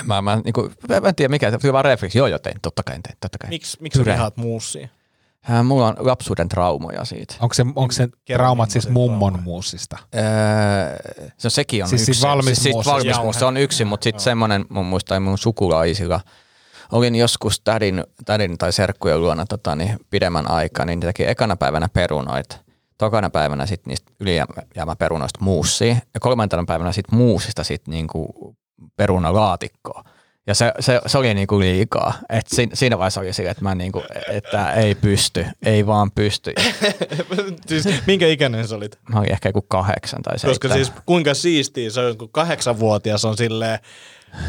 Mä, mä, niinku, mä, mä en tiedä mikä, se vaan refleksi. Joo, joo, tein, totta kai tein, totta kai. Miksi miksi sä vihaat muussia? Äh, mulla on lapsuuden traumoja siitä. Onko se, onko se traumat siis mummon traumat. muussista? Öö, se on sekin on Siis yksi. siitä valmis siis muusta. valmis muusta, se on yksi, mutta sitten semmoinen, mun muistan mun sukulaisilla, olin joskus tädin, tädin tai serkkujen luona tota, niin pidemmän aikaa, niin ne teki ekana päivänä perunoita. Tokana päivänä sitten niistä ylijäämäperunoista muussia ja kolmantena päivänä sitten muusista sitten niinku perunalaatikkoa. Ja se, se, se oli niinku liikaa. Et siinä, siinä vaiheessa oli sille, että mä niinku, että ei pysty, ei vaan pysty. siis minkä ikäinen sä olit? Mä olin ehkä joku kahdeksan tai seitsemän. Koska siis kuinka siistiä se on, kun kahdeksanvuotias on silleen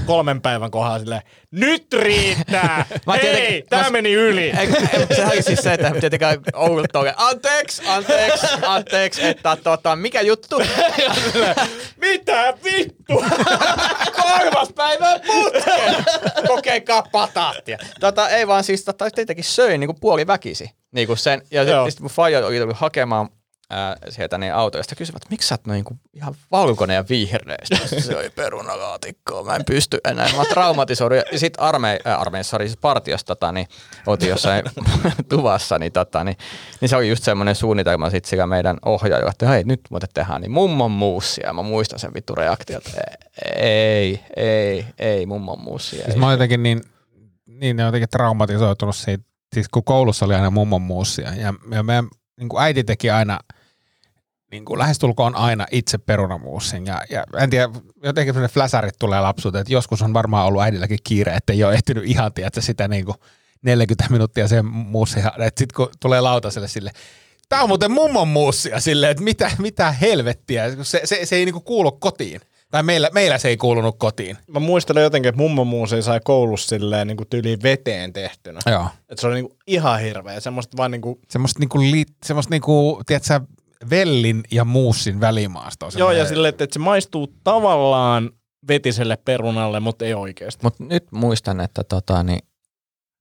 kolmen päivän kohdalla silleen, nyt riittää! Mä Hei, tietenkin- tää mä- meni yli! Ei, ei, se oli siis se, että tietenkään oli, anteeksi, anteeksi, anteeksi, että tota, mikä juttu? Mitä vittu? Kolmas päivä putkeen! Kokeikaa pataattia. Tota, ei vaan siis, tota, tietenkin söin niinku puoli väkisi. Niinku sen, ja sitten mun faija oli tullut hakemaan ää, sieltä niin autoista kysyvät, miksi sä oot noin niinku ihan valkoinen ja vihreä? Se oli perunalaatikkoa, mä en pysty enää. Mä traumatisoidun. Ja sitten arme, äh, armeijassa oli siis partiossa, tota, niin oltiin jossain tuvassa, niin, tota, niin, niin, se oli just semmoinen suunnitelma sit sillä meidän ohjaajalla, että hei, nyt muuten tehdään niin mummon muussia. Mä muistan sen vittu reaktion, että ei, ei, ei, mummon muussia. Siis Ei. mä oon jotenkin niin, niin jotenkin traumatisoitunut siitä, siis kun koulussa oli aina mummon muussia ja, ja meidän niin kuin äiti teki aina niin kuin lähestulkoon aina itse perunamuussin. Ja, ja en tiedä, jotenkin sellainen fläsärit tulee lapsuuteen, että joskus on varmaan ollut äidilläkin kiire, että ei ole ehtinyt ihan, tiedätkö, sitä niin kuin 40 minuuttia sen muussia. Sitten kun tulee lautaselle sille, Tämä on muuten mummon muussia silleen, että mitä, mitä helvettiä, se, se, se ei niinku kuulu kotiin. Tai meillä, meillä se ei kuulunut kotiin. Mä muistelen jotenkin, että mummomuusi sai koulussa silleen niin tyyliin veteen tehtynä. Joo. Että se oli niin ihan hirveä. Semmoista vaan niin kuin, Semmoista niinku, li, semmoista niinku, tiedätkö, vellin ja muussin välimaastoa. joo, ja silleen, että, että se maistuu tavallaan vetiselle perunalle, mutta ei oikeasti. Mutta nyt muistan, että tota, niin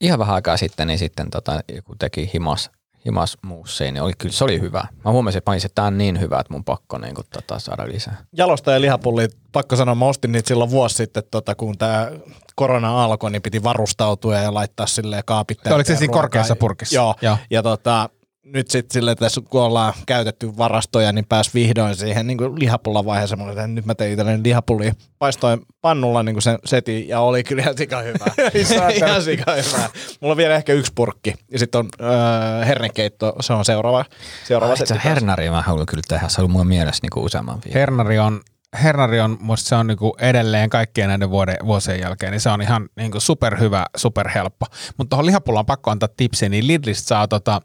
ihan vähän aikaa sitten, niin sitten tota, joku teki himas, himas muussiin, niin oli, kyllä se oli hyvä. Mä huomasin, että, panin, että tämä on niin hyvä, että mun pakko niin kuin, tota, saada lisää. Jalosta ja lihapulli, pakko sanoa, mä ostin niitä silloin vuosi sitten, tota, kun tämä korona alkoi, niin piti varustautua ja laittaa silleen kaapit. Oliko se siinä korkeassa purkissa? Joo. Joo. Ja tota, nyt sitten silleen, että tässä kun ollaan käytetty varastoja, niin pääs vihdoin siihen niin lihapullan vaiheeseen. Mä että nyt mä tein itselleni lihapulli. Paistoin pannulla niin sen setin ja oli kyllä ihan sika hyvä. ihan sika hyvä. Mulla on vielä ehkä yksi purkki. Ja sitten on öö, hernekeitto, se on seuraava, seuraava setti. hernari mä haluan kyllä tehdä, se on mulla mielessä niin kuin useamman viikon. Hernari on, Hernari on, musta se on niinku edelleen kaikkien näiden vuoden, vuosien jälkeen, niin se on ihan niinku superhyvä, superhelppo. Mutta tuohon lihapullaan pakko antaa tipsiä, niin Lidlistä saa tota,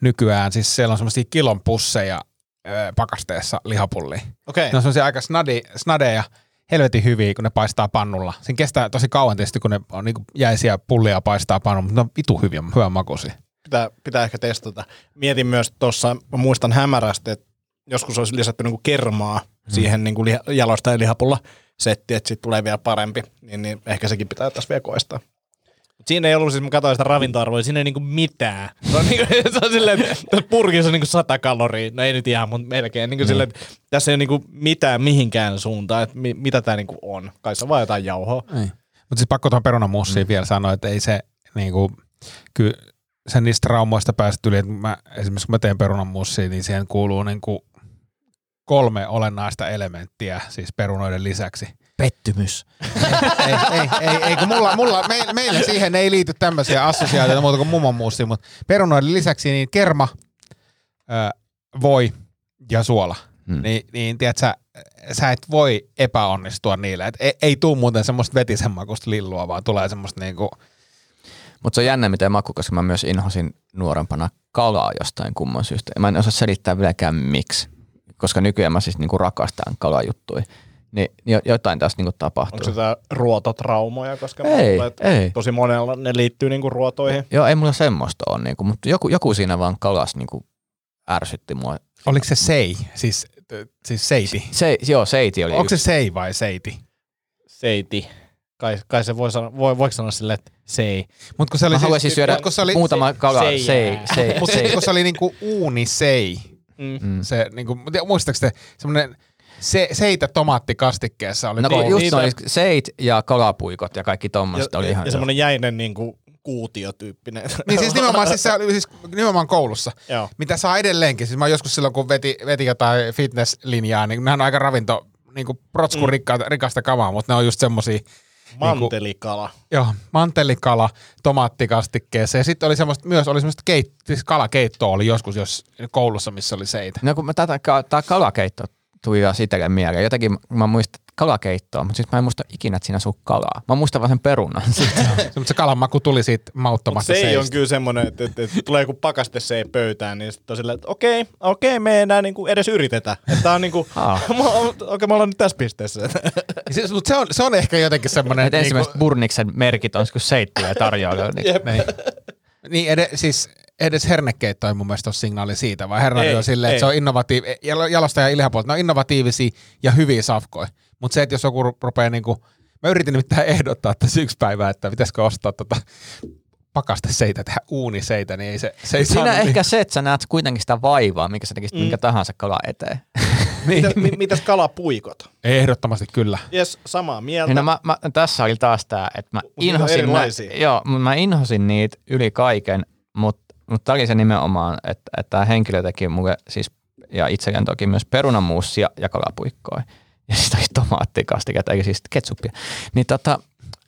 nykyään, siis siellä on semmoisia kilon pusseja ö, pakasteessa lihapulliin. Okei. Ne on semmoisia aika snadi, snadeja, helvetin hyviä, kun ne paistaa pannulla. Siinä kestää tosi kauan tietysti, kun ne on niinku jäisiä pullia paistaa pannulla, mutta ne on vitu hyviä, hyvän makuisia. pitää, pitää ehkä testata. Mietin myös tuossa, muistan hämärästi, että joskus olisi lisätty niinku kermaa Hmm. siihen niinku liha, jalosta ja lihapulla setti, että siitä tulee vielä parempi, niin, niin ehkä sekin pitää tässä vielä koistaa. Mut Siinä ei ollut, siis mä katsoin sitä ravintoarvoa, siinä ei niinku mitään. Se on, niinku, se on silleen, että tässä purkissa on niinku 100 kaloria, no ei nyt ihan, mutta melkein. Niinku silleen, että tässä ei ole niinku mitään mihinkään suuntaan, että mi, mitä tämä niinku on. Kai se on vaan jotain jauhoa. Mutta siis pakko tuohon perunamussiin mm. vielä sanoa, että ei se niinku, kyllä sen niistä traumoista pääset yli, että mä, esimerkiksi kun mä teen perunamussia, niin siihen kuuluu niinku kolme olennaista elementtiä, siis perunoiden lisäksi. Pettymys. ei, ei, ei, ei, kun mulla, mulla, me, meillä siihen ei liity tämmöisiä assosiaatioita muuta kuin mummon mussia, mutta perunoiden lisäksi niin kerma, ö, voi ja suola. Mm. Mm. Niin, niin tiedät, sä, sä et voi epäonnistua niillä. Et ei, ei tuu muuten semmoista vetisen makusta lillua, vaan tulee semmoista niinku, Mutta se on jännä miten maku, koska mä myös inhosin nuorempana kalaa jostain kumman syystä. Mä en osaa selittää vieläkään miksi. Koska nykyään mä siis niinku rakastan kalajuttuja. Niin jo- jotain tässä niinku tapahtuu. Onko se jotain ruototraumoja, koska mä Ei, luulen, että ei. tosi monella ne liittyy niinku ruotoihin. Joo, ei mulla semmoista ole, niinku, mutta joku, joku siinä vaan kalas niinku ärsytti mua. Oliko se sei, siis, siis seiti? Se, joo, seiti oli Onko se sei vai seiti? Seiti. Kai, kai se voi sanoa, voi, voiko sanoa silleen, että se ei. Mut kun se oli Mä haluaisin syödä mut kun se oli, muutama kala, seijää. sei, sei, Mutta sei. kun se oli niinku uunisei, Mm. Mm. se niinku, mut muistaaks te semmonen se, seitä tomaattikastikkeessa oli No Niin, just niitä- oli seit ja kalapuikot ja kaikki Ja, tommoista oli ihan ja semmoinen jäinen niinku kuutiotyyppinen. Niin siis nimenomaan, siis se oli siis nimenomaan koulussa. Joo. Mitä saa edelleenkin. Siis mä joskus silloin, kun veti, veti jotain fitnesslinjaa, niin nehän on aika ravinto, niin kuin protskun mm. rikasta kamaa, mutta ne on just semmosia, Mantelikala. joo, mantelikala tomaattikastikkeessa. Ja sitten oli semmoista, myös oli semmoista keit, siis kalakeittoa oli joskus jos koulussa, missä oli seitä. No kun mä tätä, tää kalakeitto tuli jo itselle mieleen. Jotenkin mä muistan kalakeittoa, mutta siis mä en muista ikinä, että siinä suu kalaa. Mä muistan vaan sen perunan. Se, mutta se kalan maku tuli siitä Mut mauttomasta se ei on kyllä semmoinen, että, että, että tulee joku pakaste se pöytään, niin sitten on silleen, että okei, okei, me ei enää niinku edes yritetä. Että tää on niinku, okei, me ollaan nyt tässä pisteessä. Siis, mutta se on, se on ehkä jotenkin semmoinen... Et ensimmäiset Burniksen merkit on, kun seittiä tarjoaa. Niin. Niin, niin ed- siis edes hernekeitto ei mun mielestä ole signaali siitä, vaan Ei, on silleen, että se on innovatiivi, jalostaja ja ilhapuolta, ne on innovatiivisia ja hyviä safkoja. Mutta se, että jos joku ru- rupeaa niinku, mä yritin nimittäin ehdottaa tässä yksi päivä, että pitäisikö ostaa tota pakasteseitä, tehdä uuniseitä, niin ei se, se ei Siinä saanut ehkä se, että sä näet kuitenkin sitä vaivaa, mikä sä tekisit mm. minkä tahansa kala eteen. niin, Mitä, mi- mitäs kalapuikot? ehdottomasti kyllä. Jes, samaa mieltä. Niin no mä, mä, tässä oli taas tää, että mä inhosin, erilaisia. joo, mut mä inhosin niitä yli kaiken, mutta mut tää oli se nimenomaan, että, että tämä henkilö teki mulle siis, ja itselleen toki myös perunamuussia ja kalapuikkoa. Ja sitten oli tomaattikastiketta, eikä siis ketsuppia. Niin tota,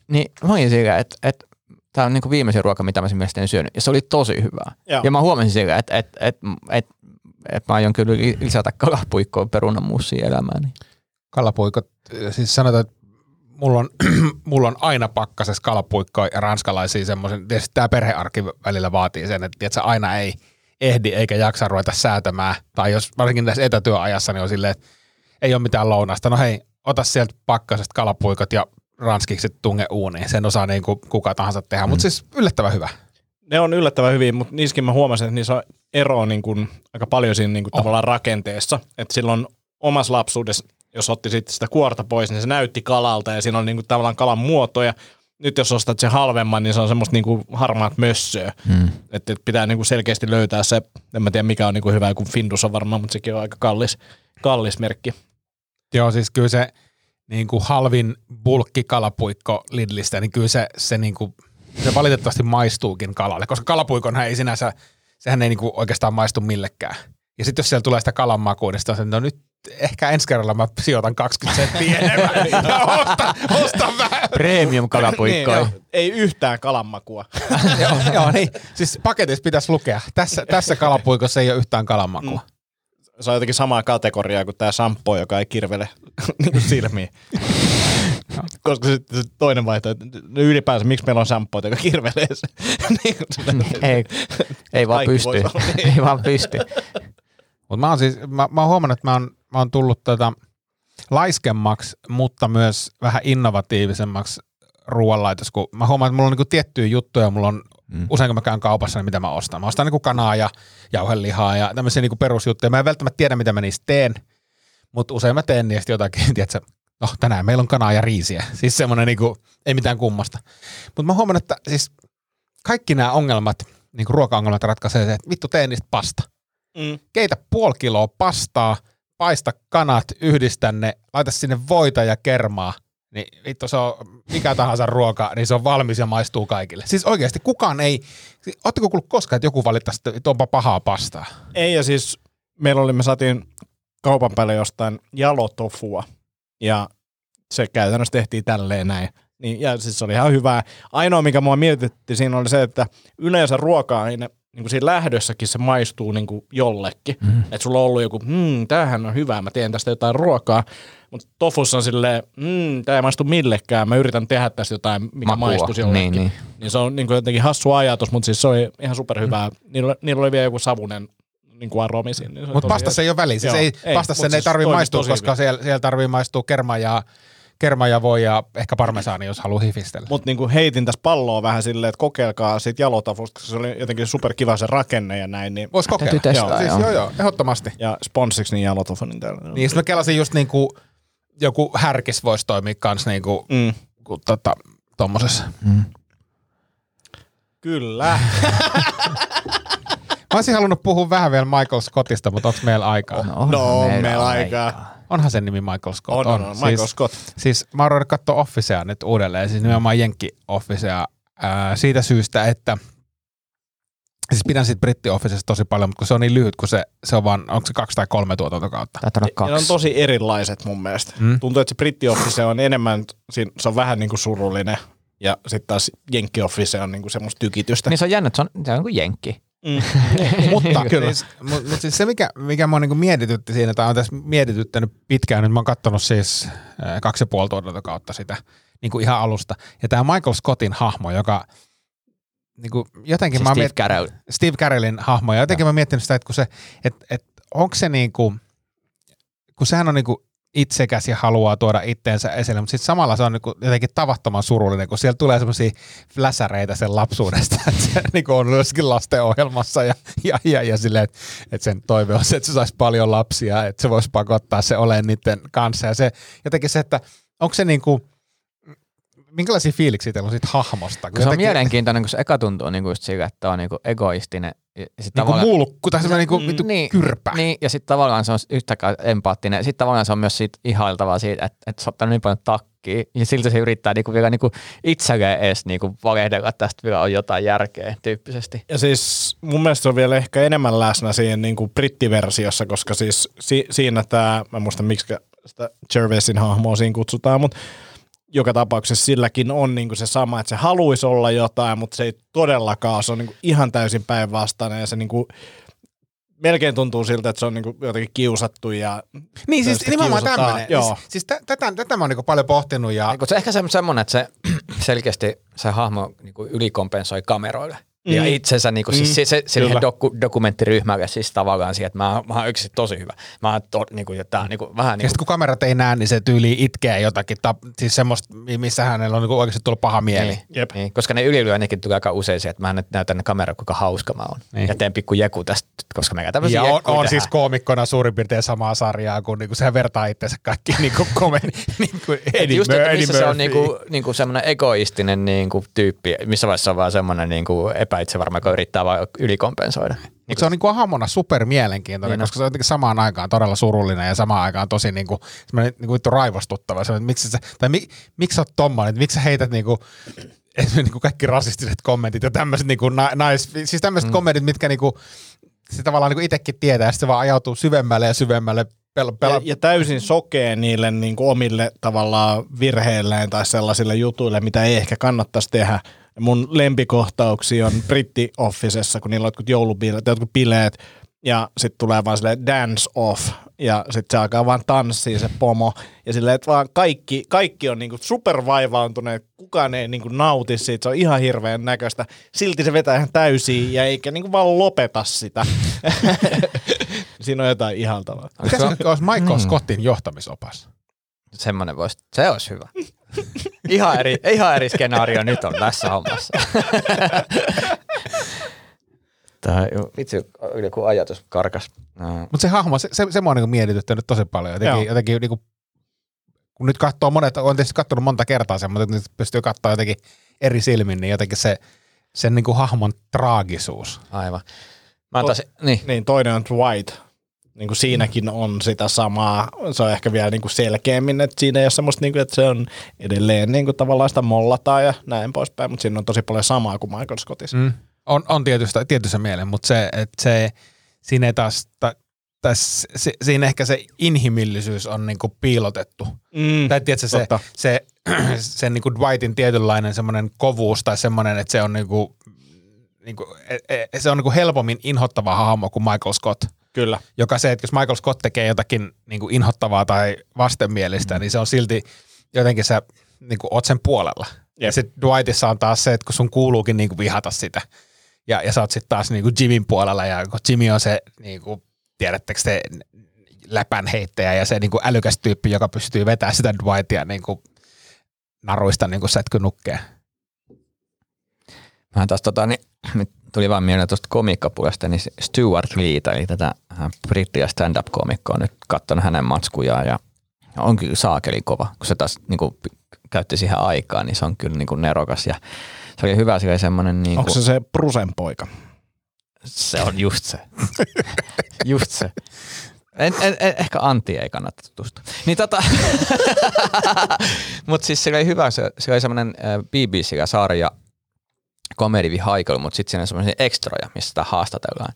niin mä olin sillä, että, että tämä on niinku viimeisin ruoka, mitä mä sen mielestäni syönyt. Ja se oli tosi hyvää. Joo. Ja mä huomasin sillä, että, että, että, että, että mä aion kyllä li- lisätä kalapuikkoa perunamuusia elämääni. Kalapuikot, siis sanotaan, että mulla on, mulla on aina pakkasessa kalapuikkoja ja ranskalaisia semmoisen, tietysti tämä perhearki välillä vaatii sen, että tiedätkö, aina ei ehdi eikä jaksa ruveta säätämään, tai jos varsinkin tässä etätyöajassa, niin on silleen, että ei ole mitään lounasta, no hei, ota sieltä pakkasesta kalapuikot ja ranskikset tunge uuniin, sen osaa niin kuin kuka tahansa tehdä, mm. mutta siis yllättävän hyvä. Ne on yllättävän hyvin, mutta niissäkin mä huomasin, että niissä on eroa niin kuin, aika paljon siinä niin kuin, oh. tavallaan rakenteessa. Että silloin omassa lapsuudessa, jos otti sitten sitä kuorta pois, niin se näytti kalalta ja siinä on niin kuin, tavallaan kalan muotoja. Nyt jos ostat sen halvemman, niin se on semmoista niin kuin, harmaat mössöä. Hmm. Että et pitää niin kuin, selkeästi löytää se, en mä tiedä mikä on niin kuin, hyvä, kun Findus on varmaan, mutta sekin on aika kallis, kallis merkki. Joo, siis kyllä se niin kuin halvin bulkkikalapuikko Lidlistä, niin kyllä se, se, niin kuin, se valitettavasti maistuukin kalalle, koska kalapuikonhan ei sinänsä, sehän ei niin kuin oikeastaan maistu millekään. Ja sitten jos siellä tulee sitä kalan makua, niin no nyt ehkä ensi kerralla mä sijoitan 20 senttiä enemmän ja ostan, ostan vähän. Premium kalapuikkoja. Niin, ei yhtään kalanmakua. joo, joo, niin. Siis paketissa pitäisi lukea. Tässä, tässä kalapuikossa ei ole yhtään kalanmakua. se on jotenkin samaa kategoriaa kuin tämä sampo, joka ei kirvele niin kuin silmiin. Koska se, se toinen vaihtoehto, ylipäänsä, miksi meillä on sampo, joka kirvelee se. niin Ei, ei vaan pysty. niin. ei vaan pysty. Mutta mä oon siis, mä, mä oon huomannut, että mä oon, mä oon tullut tota laiskemmaksi, mutta myös vähän innovatiivisemmaksi ruoanlaitos, kun mä huomaan, että mulla on niinku tiettyjä juttuja, mulla on mm. usein kun mä käyn kaupassa, niin mitä mä ostan. Mä ostan niinku kanaa ja jauhelihaa ja tämmöisiä niinku perusjuttuja. Mä en välttämättä tiedä, mitä mä niistä teen, mutta usein mä teen niistä jotakin, tiedätkö, no tänään meillä on kanaa ja riisiä. Siis semmoinen niinku, ei mitään kummasta. Mutta mä huomaan, että siis kaikki nämä ongelmat, niinku ruoka-ongelmat ratkaisee se, että vittu teen niistä pasta Mm. keitä puoli kiloa pastaa, paista kanat, yhdistä ne, laita sinne voita ja kermaa, niin vittu se on mikä tahansa ruoka, niin se on valmis ja maistuu kaikille. Siis oikeasti kukaan ei, ootteko kuullut koskaan, että joku valittaisi, että onpa pahaa pastaa? Ei, ja siis meillä oli, me saatiin kaupan päälle jostain jalotofua, ja se käytännössä tehtiin tälleen näin. Niin, ja siis se oli ihan hyvää. Ainoa, mikä mua mietitti siinä oli se, että yleensä ruoka-aine, niin kuin siinä lähdössäkin se maistuu niin kuin jollekin. Mm. Että sulla on ollut joku, hmm, tämähän on hyvää, mä teen tästä jotain ruokaa. Mutta tofussa on silleen, hmm, tämä ei maistu millekään, mä yritän tehdä tästä jotain, mikä Makua. maistuisi jollekin. Niin, niin. Niin se on niin kuin jotenkin hassu ajatus, mutta siis se oli ihan superhyvää. Mm. Niillä, niillä oli vielä joku savunen niin kuin aromisin. Niin Mutta pastassa ei ole väliä. Siis Joo. ei, Ei, pastassa ei siis tarvii toimii maistua, koska siellä, siellä tarvii maistua kerma ja, kerma ja voi ja ehkä parmesaani, jos haluaa hifistellä. Mutta niin heitin tässä palloa vähän silleen, että kokeilkaa siitä jalotavusta, koska se oli jotenkin superkiva se rakenne ja näin. Niin, Voisi kokeilla. Täytyy testaa, joo. Siis, joo. joo, ehdottomasti. ja sponsiksi niin jalotofu, niin täällä. Niin, sit mä kelasin just niinku, joku härkis voisi toimia kans niinku, Mm. ku, tota, tommosessa. Kyllä. Mä olisin halunnut puhua vähän vielä Michael Scottista, mutta onko meillä aikaa? onhan No, on meillä aikaa. Onhan sen nimi Michael Scott. On, on, on. Michael siis, Scott. Siis mä oon katsoa Officea nyt uudelleen, siis nimenomaan Jenkki Officea ää, siitä syystä, että siis pidän siitä britti Officesta tosi paljon, mutta kun se on niin lyhyt, kun se, se on vaan, onko se kaksi tai kolme tuotantokautta? Taitaa olla Ja ne on tosi erilaiset mun mielestä. Mm. Tuntuu, että se britti office on enemmän, se on vähän niin kuin surullinen. Ja sitten taas Jenkki office on niin kuin semmoista tykitystä. Niin se on jännä, että se on, se on kuin jenkki. mutta Kyllä. siis, mut, mut siis se, mikä, mikä mua niinku mietitytti siinä, tai on tässä mietityttänyt pitkään, nyt mä oon katsonut siis ää, kaksi ja puoli tuotantokautta sitä niin kuin ihan alusta. Ja tämä Michael Scottin hahmo, joka niin kuin jotenkin Siis mä Steve miet- Carell. Steve Carellin hahmo, ja jotenkin mä oon miettinyt sitä, että kun se, et, et, onko se niinku, kun sehän on niinku itsekäs ja haluaa tuoda itteensä esille, mutta sitten samalla se on niinku jotenkin tavattoman surullinen, kun siellä tulee semmoisia fläsäreitä sen lapsuudesta, että se niinku on jossakin lastenohjelmassa ja, ja, ja, ja silleen, että, sen toive on se, että se saisi paljon lapsia, että se voisi pakottaa se olemaan niiden kanssa ja se jotenkin se, että onko se niinku, minkälaisia fiiliksiä teillä on siitä hahmosta? Kun se on jotenkin- mielenkiintoinen, kun se eka tuntuu niinku just siitä, että on niinku egoistinen. Ja sit Niinku mulkku tai semmoinen niinku vittu niin, kyrpä. Niin, ja sitten tavallaan se on yhtäkään empaattinen. Sitten tavallaan se on myös siitä ihailtavaa siitä, että, että se on ottanut niin paljon takkia. Ja silti se yrittää niinku vielä niinku itselleen edes niinku valehdella, että tästä vielä on jotain järkeä tyyppisesti. Ja siis mun mielestä se on vielä ehkä enemmän läsnä siinä niin kuin brittiversiossa, koska siis si- siinä tämä, mä en muista miksi sitä Gervaisin hahmoa siinä kutsutaan, mutta joka tapauksessa silläkin on niin kuin se sama, että se haluaisi olla jotain, mutta se ei todellakaan, se on niin kuin ihan täysin päinvastainen ja se niin kuin melkein tuntuu siltä, että se on niin kuin jotenkin kiusattu ja Niin siis nimenomaan tämmöinen. Joo. Siis, siis tä, tätä, tätä mä oon niinku paljon pohtinut ja Eikö se ehkä se- semmoinen, että se selkeästi se hahmo niinku ylikompensoi kameroille. Mm. Ja itsensä, niinku, siis se, se, Kyllä. doku, dokumenttiryhmälle siis tavallaan siihen, että mä, mä oon yksi tosi hyvä. Mä oon to, niinku, ja tää on niinku, vähän Ja niinku, sitten kun kamerat ei näe, niin se tyyli itkee jotakin, tap, siis semmoista, missä hänellä on niinku oikeasti tullut paha mieli. niin, Jep. niin, koska ne ylilyönnekin tulee aika usein siihen, että mä näytän ne kamerat, kuinka hauska mä oon. Niin. Niin. Ja teen pikku jeku tästä, koska me tämmöisiä Ja on, on siis koomikkona suurin piirtein samaa sarjaa, kun niinku sehän vertaa itseensä kaikki niinku komedi, niinku Eddie, Just, Mur- että Eddie missä se on Murphy. niinku, niinku semmoinen egoistinen niinku tyyppi, missä vaiheessa on vaan semmoinen niinku epäitsevarma, joka yrittää vaan ylikompensoida. Mutta se on niinku hahmona super mielenkiintoinen, Niin koska se on jotenkin samaan aikaan todella surullinen ja samaan aikaan tosi niinku, semmoinen niinku vittu raivostuttava. Se, että miksi sä, tai mi, miksi sä oot tommonen, että miksi sä heität niinku, esimerkiksi niinku kaikki rasistiset kommentit ja tämmöiset niinku na, nais, siis tämmöiset mm. kommentit, mitkä niinku, se tavallaan niinku itsekin tietää ja sitten se vaan ajautuu syvemmälle ja syvemmälle pel, pel, ja, ja täysin sokee niille niin kuin omille tavallaan virheilleen tai sellaisille jutuille, mitä ei ehkä kannattaisi tehdä. Ja mun lempikohtauksia on Britti Officessa, kun niillä on jotkut joulubileet, jotkut bileet, ja sitten tulee vaan silleen dance off, ja sitten se alkaa vaan tanssiin se pomo, ja silleen, että vaan kaikki, kaikki on niinku supervaivaantuneet, kukaan ei niinku nauti siitä, se on ihan hirveän näköistä. Silti se vetää ihan täysiin, ja eikä niinku vaan lopeta sitä. Siinä on jotain ihaltavaa. Mitäs nyt olisi Michael Scottin johtamisopas? Semmoinen voisi, se olisi hyvä. ihan, eri, ihan eri skenaario nyt on tässä hommassa. Tämä, vitsi, joku ajatus karkas. No. Mutta se hahmo, se, se, se mua on niinku mietityttänyt tosi paljon. Jotenkin, Joo. jotenkin niinku, kun nyt katsoo monet, on tietysti katsonut monta kertaa sen, mutta nyt pystyy katsoa jotenkin eri silmin, niin jotenkin se, sen niinku hahmon traagisuus. Aivan. Mä antaisin, niin. Niin, toinen on Dwight. Niin kuin siinäkin on sitä samaa, se on ehkä vielä niin kuin selkeämmin, että siinä ei ole semmoista, niin kuin, että se on edelleen niin kuin tavallaan sitä mollataan ja näin poispäin, mutta siinä on tosi paljon samaa kuin Michael Scottissa. Mm. On, on tietystä, tietyssä mielessä, mutta se, että se, siinä ei taas, ta, taas se, siinä ehkä se inhimillisyys on niinku piilotettu. Mm. Tai tiedätkö, se, Totta. se, se niinku Dwightin tietynlainen semmoinen kovuus tai semmoinen, että se on niinku, niinku, e, e, se on niinku helpommin inhottava hahmo kuin Michael Scott. Kyllä. Joka se, että jos Michael Scott tekee jotakin niinku inhottavaa tai vastenmielistä, mm. niin se on silti jotenkin sä niinku, oot sen puolella. Ja Jep. sitten Dwightissa on taas se, että kun sun kuuluukin niinku vihata sitä. Ja, ja sä oot sitten taas niinku Jimin puolella ja kun Jimmy on se, niinku, tiedättekö te, läpän heittäjä ja se niinku älykäs tyyppi, joka pystyy vetämään sitä Dwightia niinku naruista niinku sätkynukkeja. Mä taas tota, niin, nyt tuli vaan mieleen tuosta komikkapuolesta, niin Stuart Lee, eli tätä äh, brittiä stand-up-komikkoa, nyt katsonut hänen matskujaan ja on kyllä saakeli kova, kun se taas niin kuin, käytti siihen aikaa, niin se on kyllä niin kuin nerokas ja se oli hyvä se semmoinen niin Onko se se Prusen poika? se on just se. just se. En, en, en, ehkä Antti ei kannata tutustua. Niin tota, mutta siis se oli hyvä, se, se oli semmoinen BBC-sarja Haikelu, mutta sitten siinä on semmoisia ekstroja, missä sitä haastatellaan.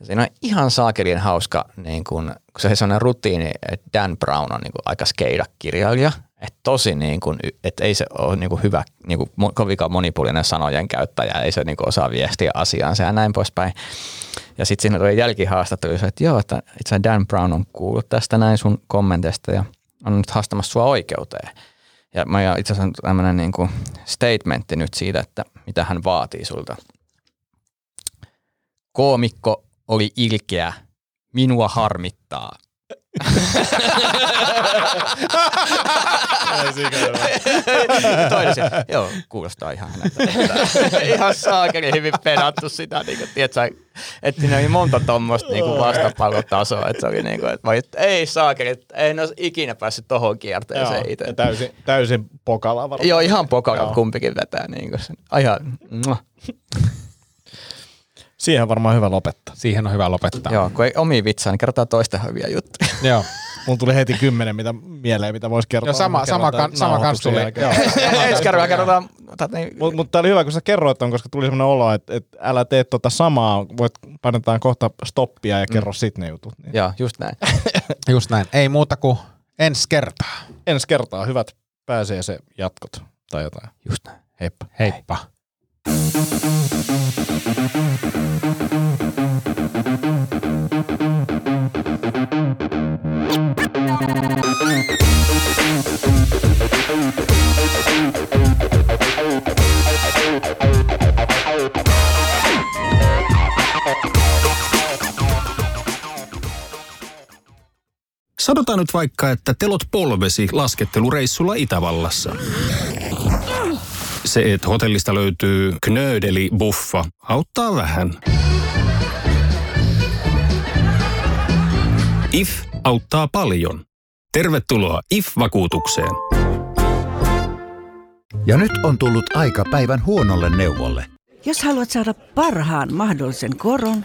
Ja siinä on ihan saakelien hauska, niin kun, kun se on semmoinen rutiini, että Dan Brown on niin kun, aika skeida kirjailija, että tosi niin kun, että ei se ole niin kun, hyvä, niin kun, kovinkaan monipuolinen sanojen käyttäjä, ei se niin kun, osaa viestiä asiaansa ja näin poispäin. Ja sitten siinä tuli jälkihaastattelu, että joo, että itse Dan Brown on kuullut tästä näin sun kommenteista ja on nyt haastamassa sua oikeuteen. Ja mä itse asiassa tämmöinen niin kuin statementti nyt siitä, että mitä hän vaatii sulta. Koomikko oli ilkeä. Minua harmittaa. Toinen se, joo, kuulostaa ihan ihan saakeli hyvin pedattu sitä, niin kuin, tiedätkö, että siinä oli monta tuommoista niin vastapallotasoa, että se oli niin kuin, että, vai, että ei saakeli, ei olisi ikinä päässyt tohon kierteeseen itse. täysin, täysin pokala varmaan. Joo, ihan pokala kumpikin vetää. Niin kuin, ihan, Siihen varmaan hyvä lopettaa. Siihen on hyvä lopettaa. Joo, kun ei omia vitsaa, niin kerrotaan toista hyviä juttuja. Joo. Mulla tuli heti kymmenen mitä mieleen, mitä voisi kertoa. Joo, sama- sama kan- sama kans tuli. Ensi kerralla kerrotaan, niin, Mutta mut tää oli hyvä, kun sä kerroit ton, koska tuli semmoinen olo, että, että älä tee tota samaa, voit painetaan kohta stoppia ja kerro sit ne jutut. Niin. joo, just näin. Just näin. Ei muuta kuin ensi kertaa. Ensi kertaa hyvät pääsee se jatkot tai jotain. Just näin. Heippa. Heippa. Sanotaan nyt vaikka, että telot polvesi laskettelureissulla Itävallassa. Se, että hotellista löytyy knöydeli buffa, auttaa vähän. IF auttaa paljon. Tervetuloa IF-vakuutukseen. Ja nyt on tullut aika päivän huonolle neuvolle. Jos haluat saada parhaan mahdollisen koron,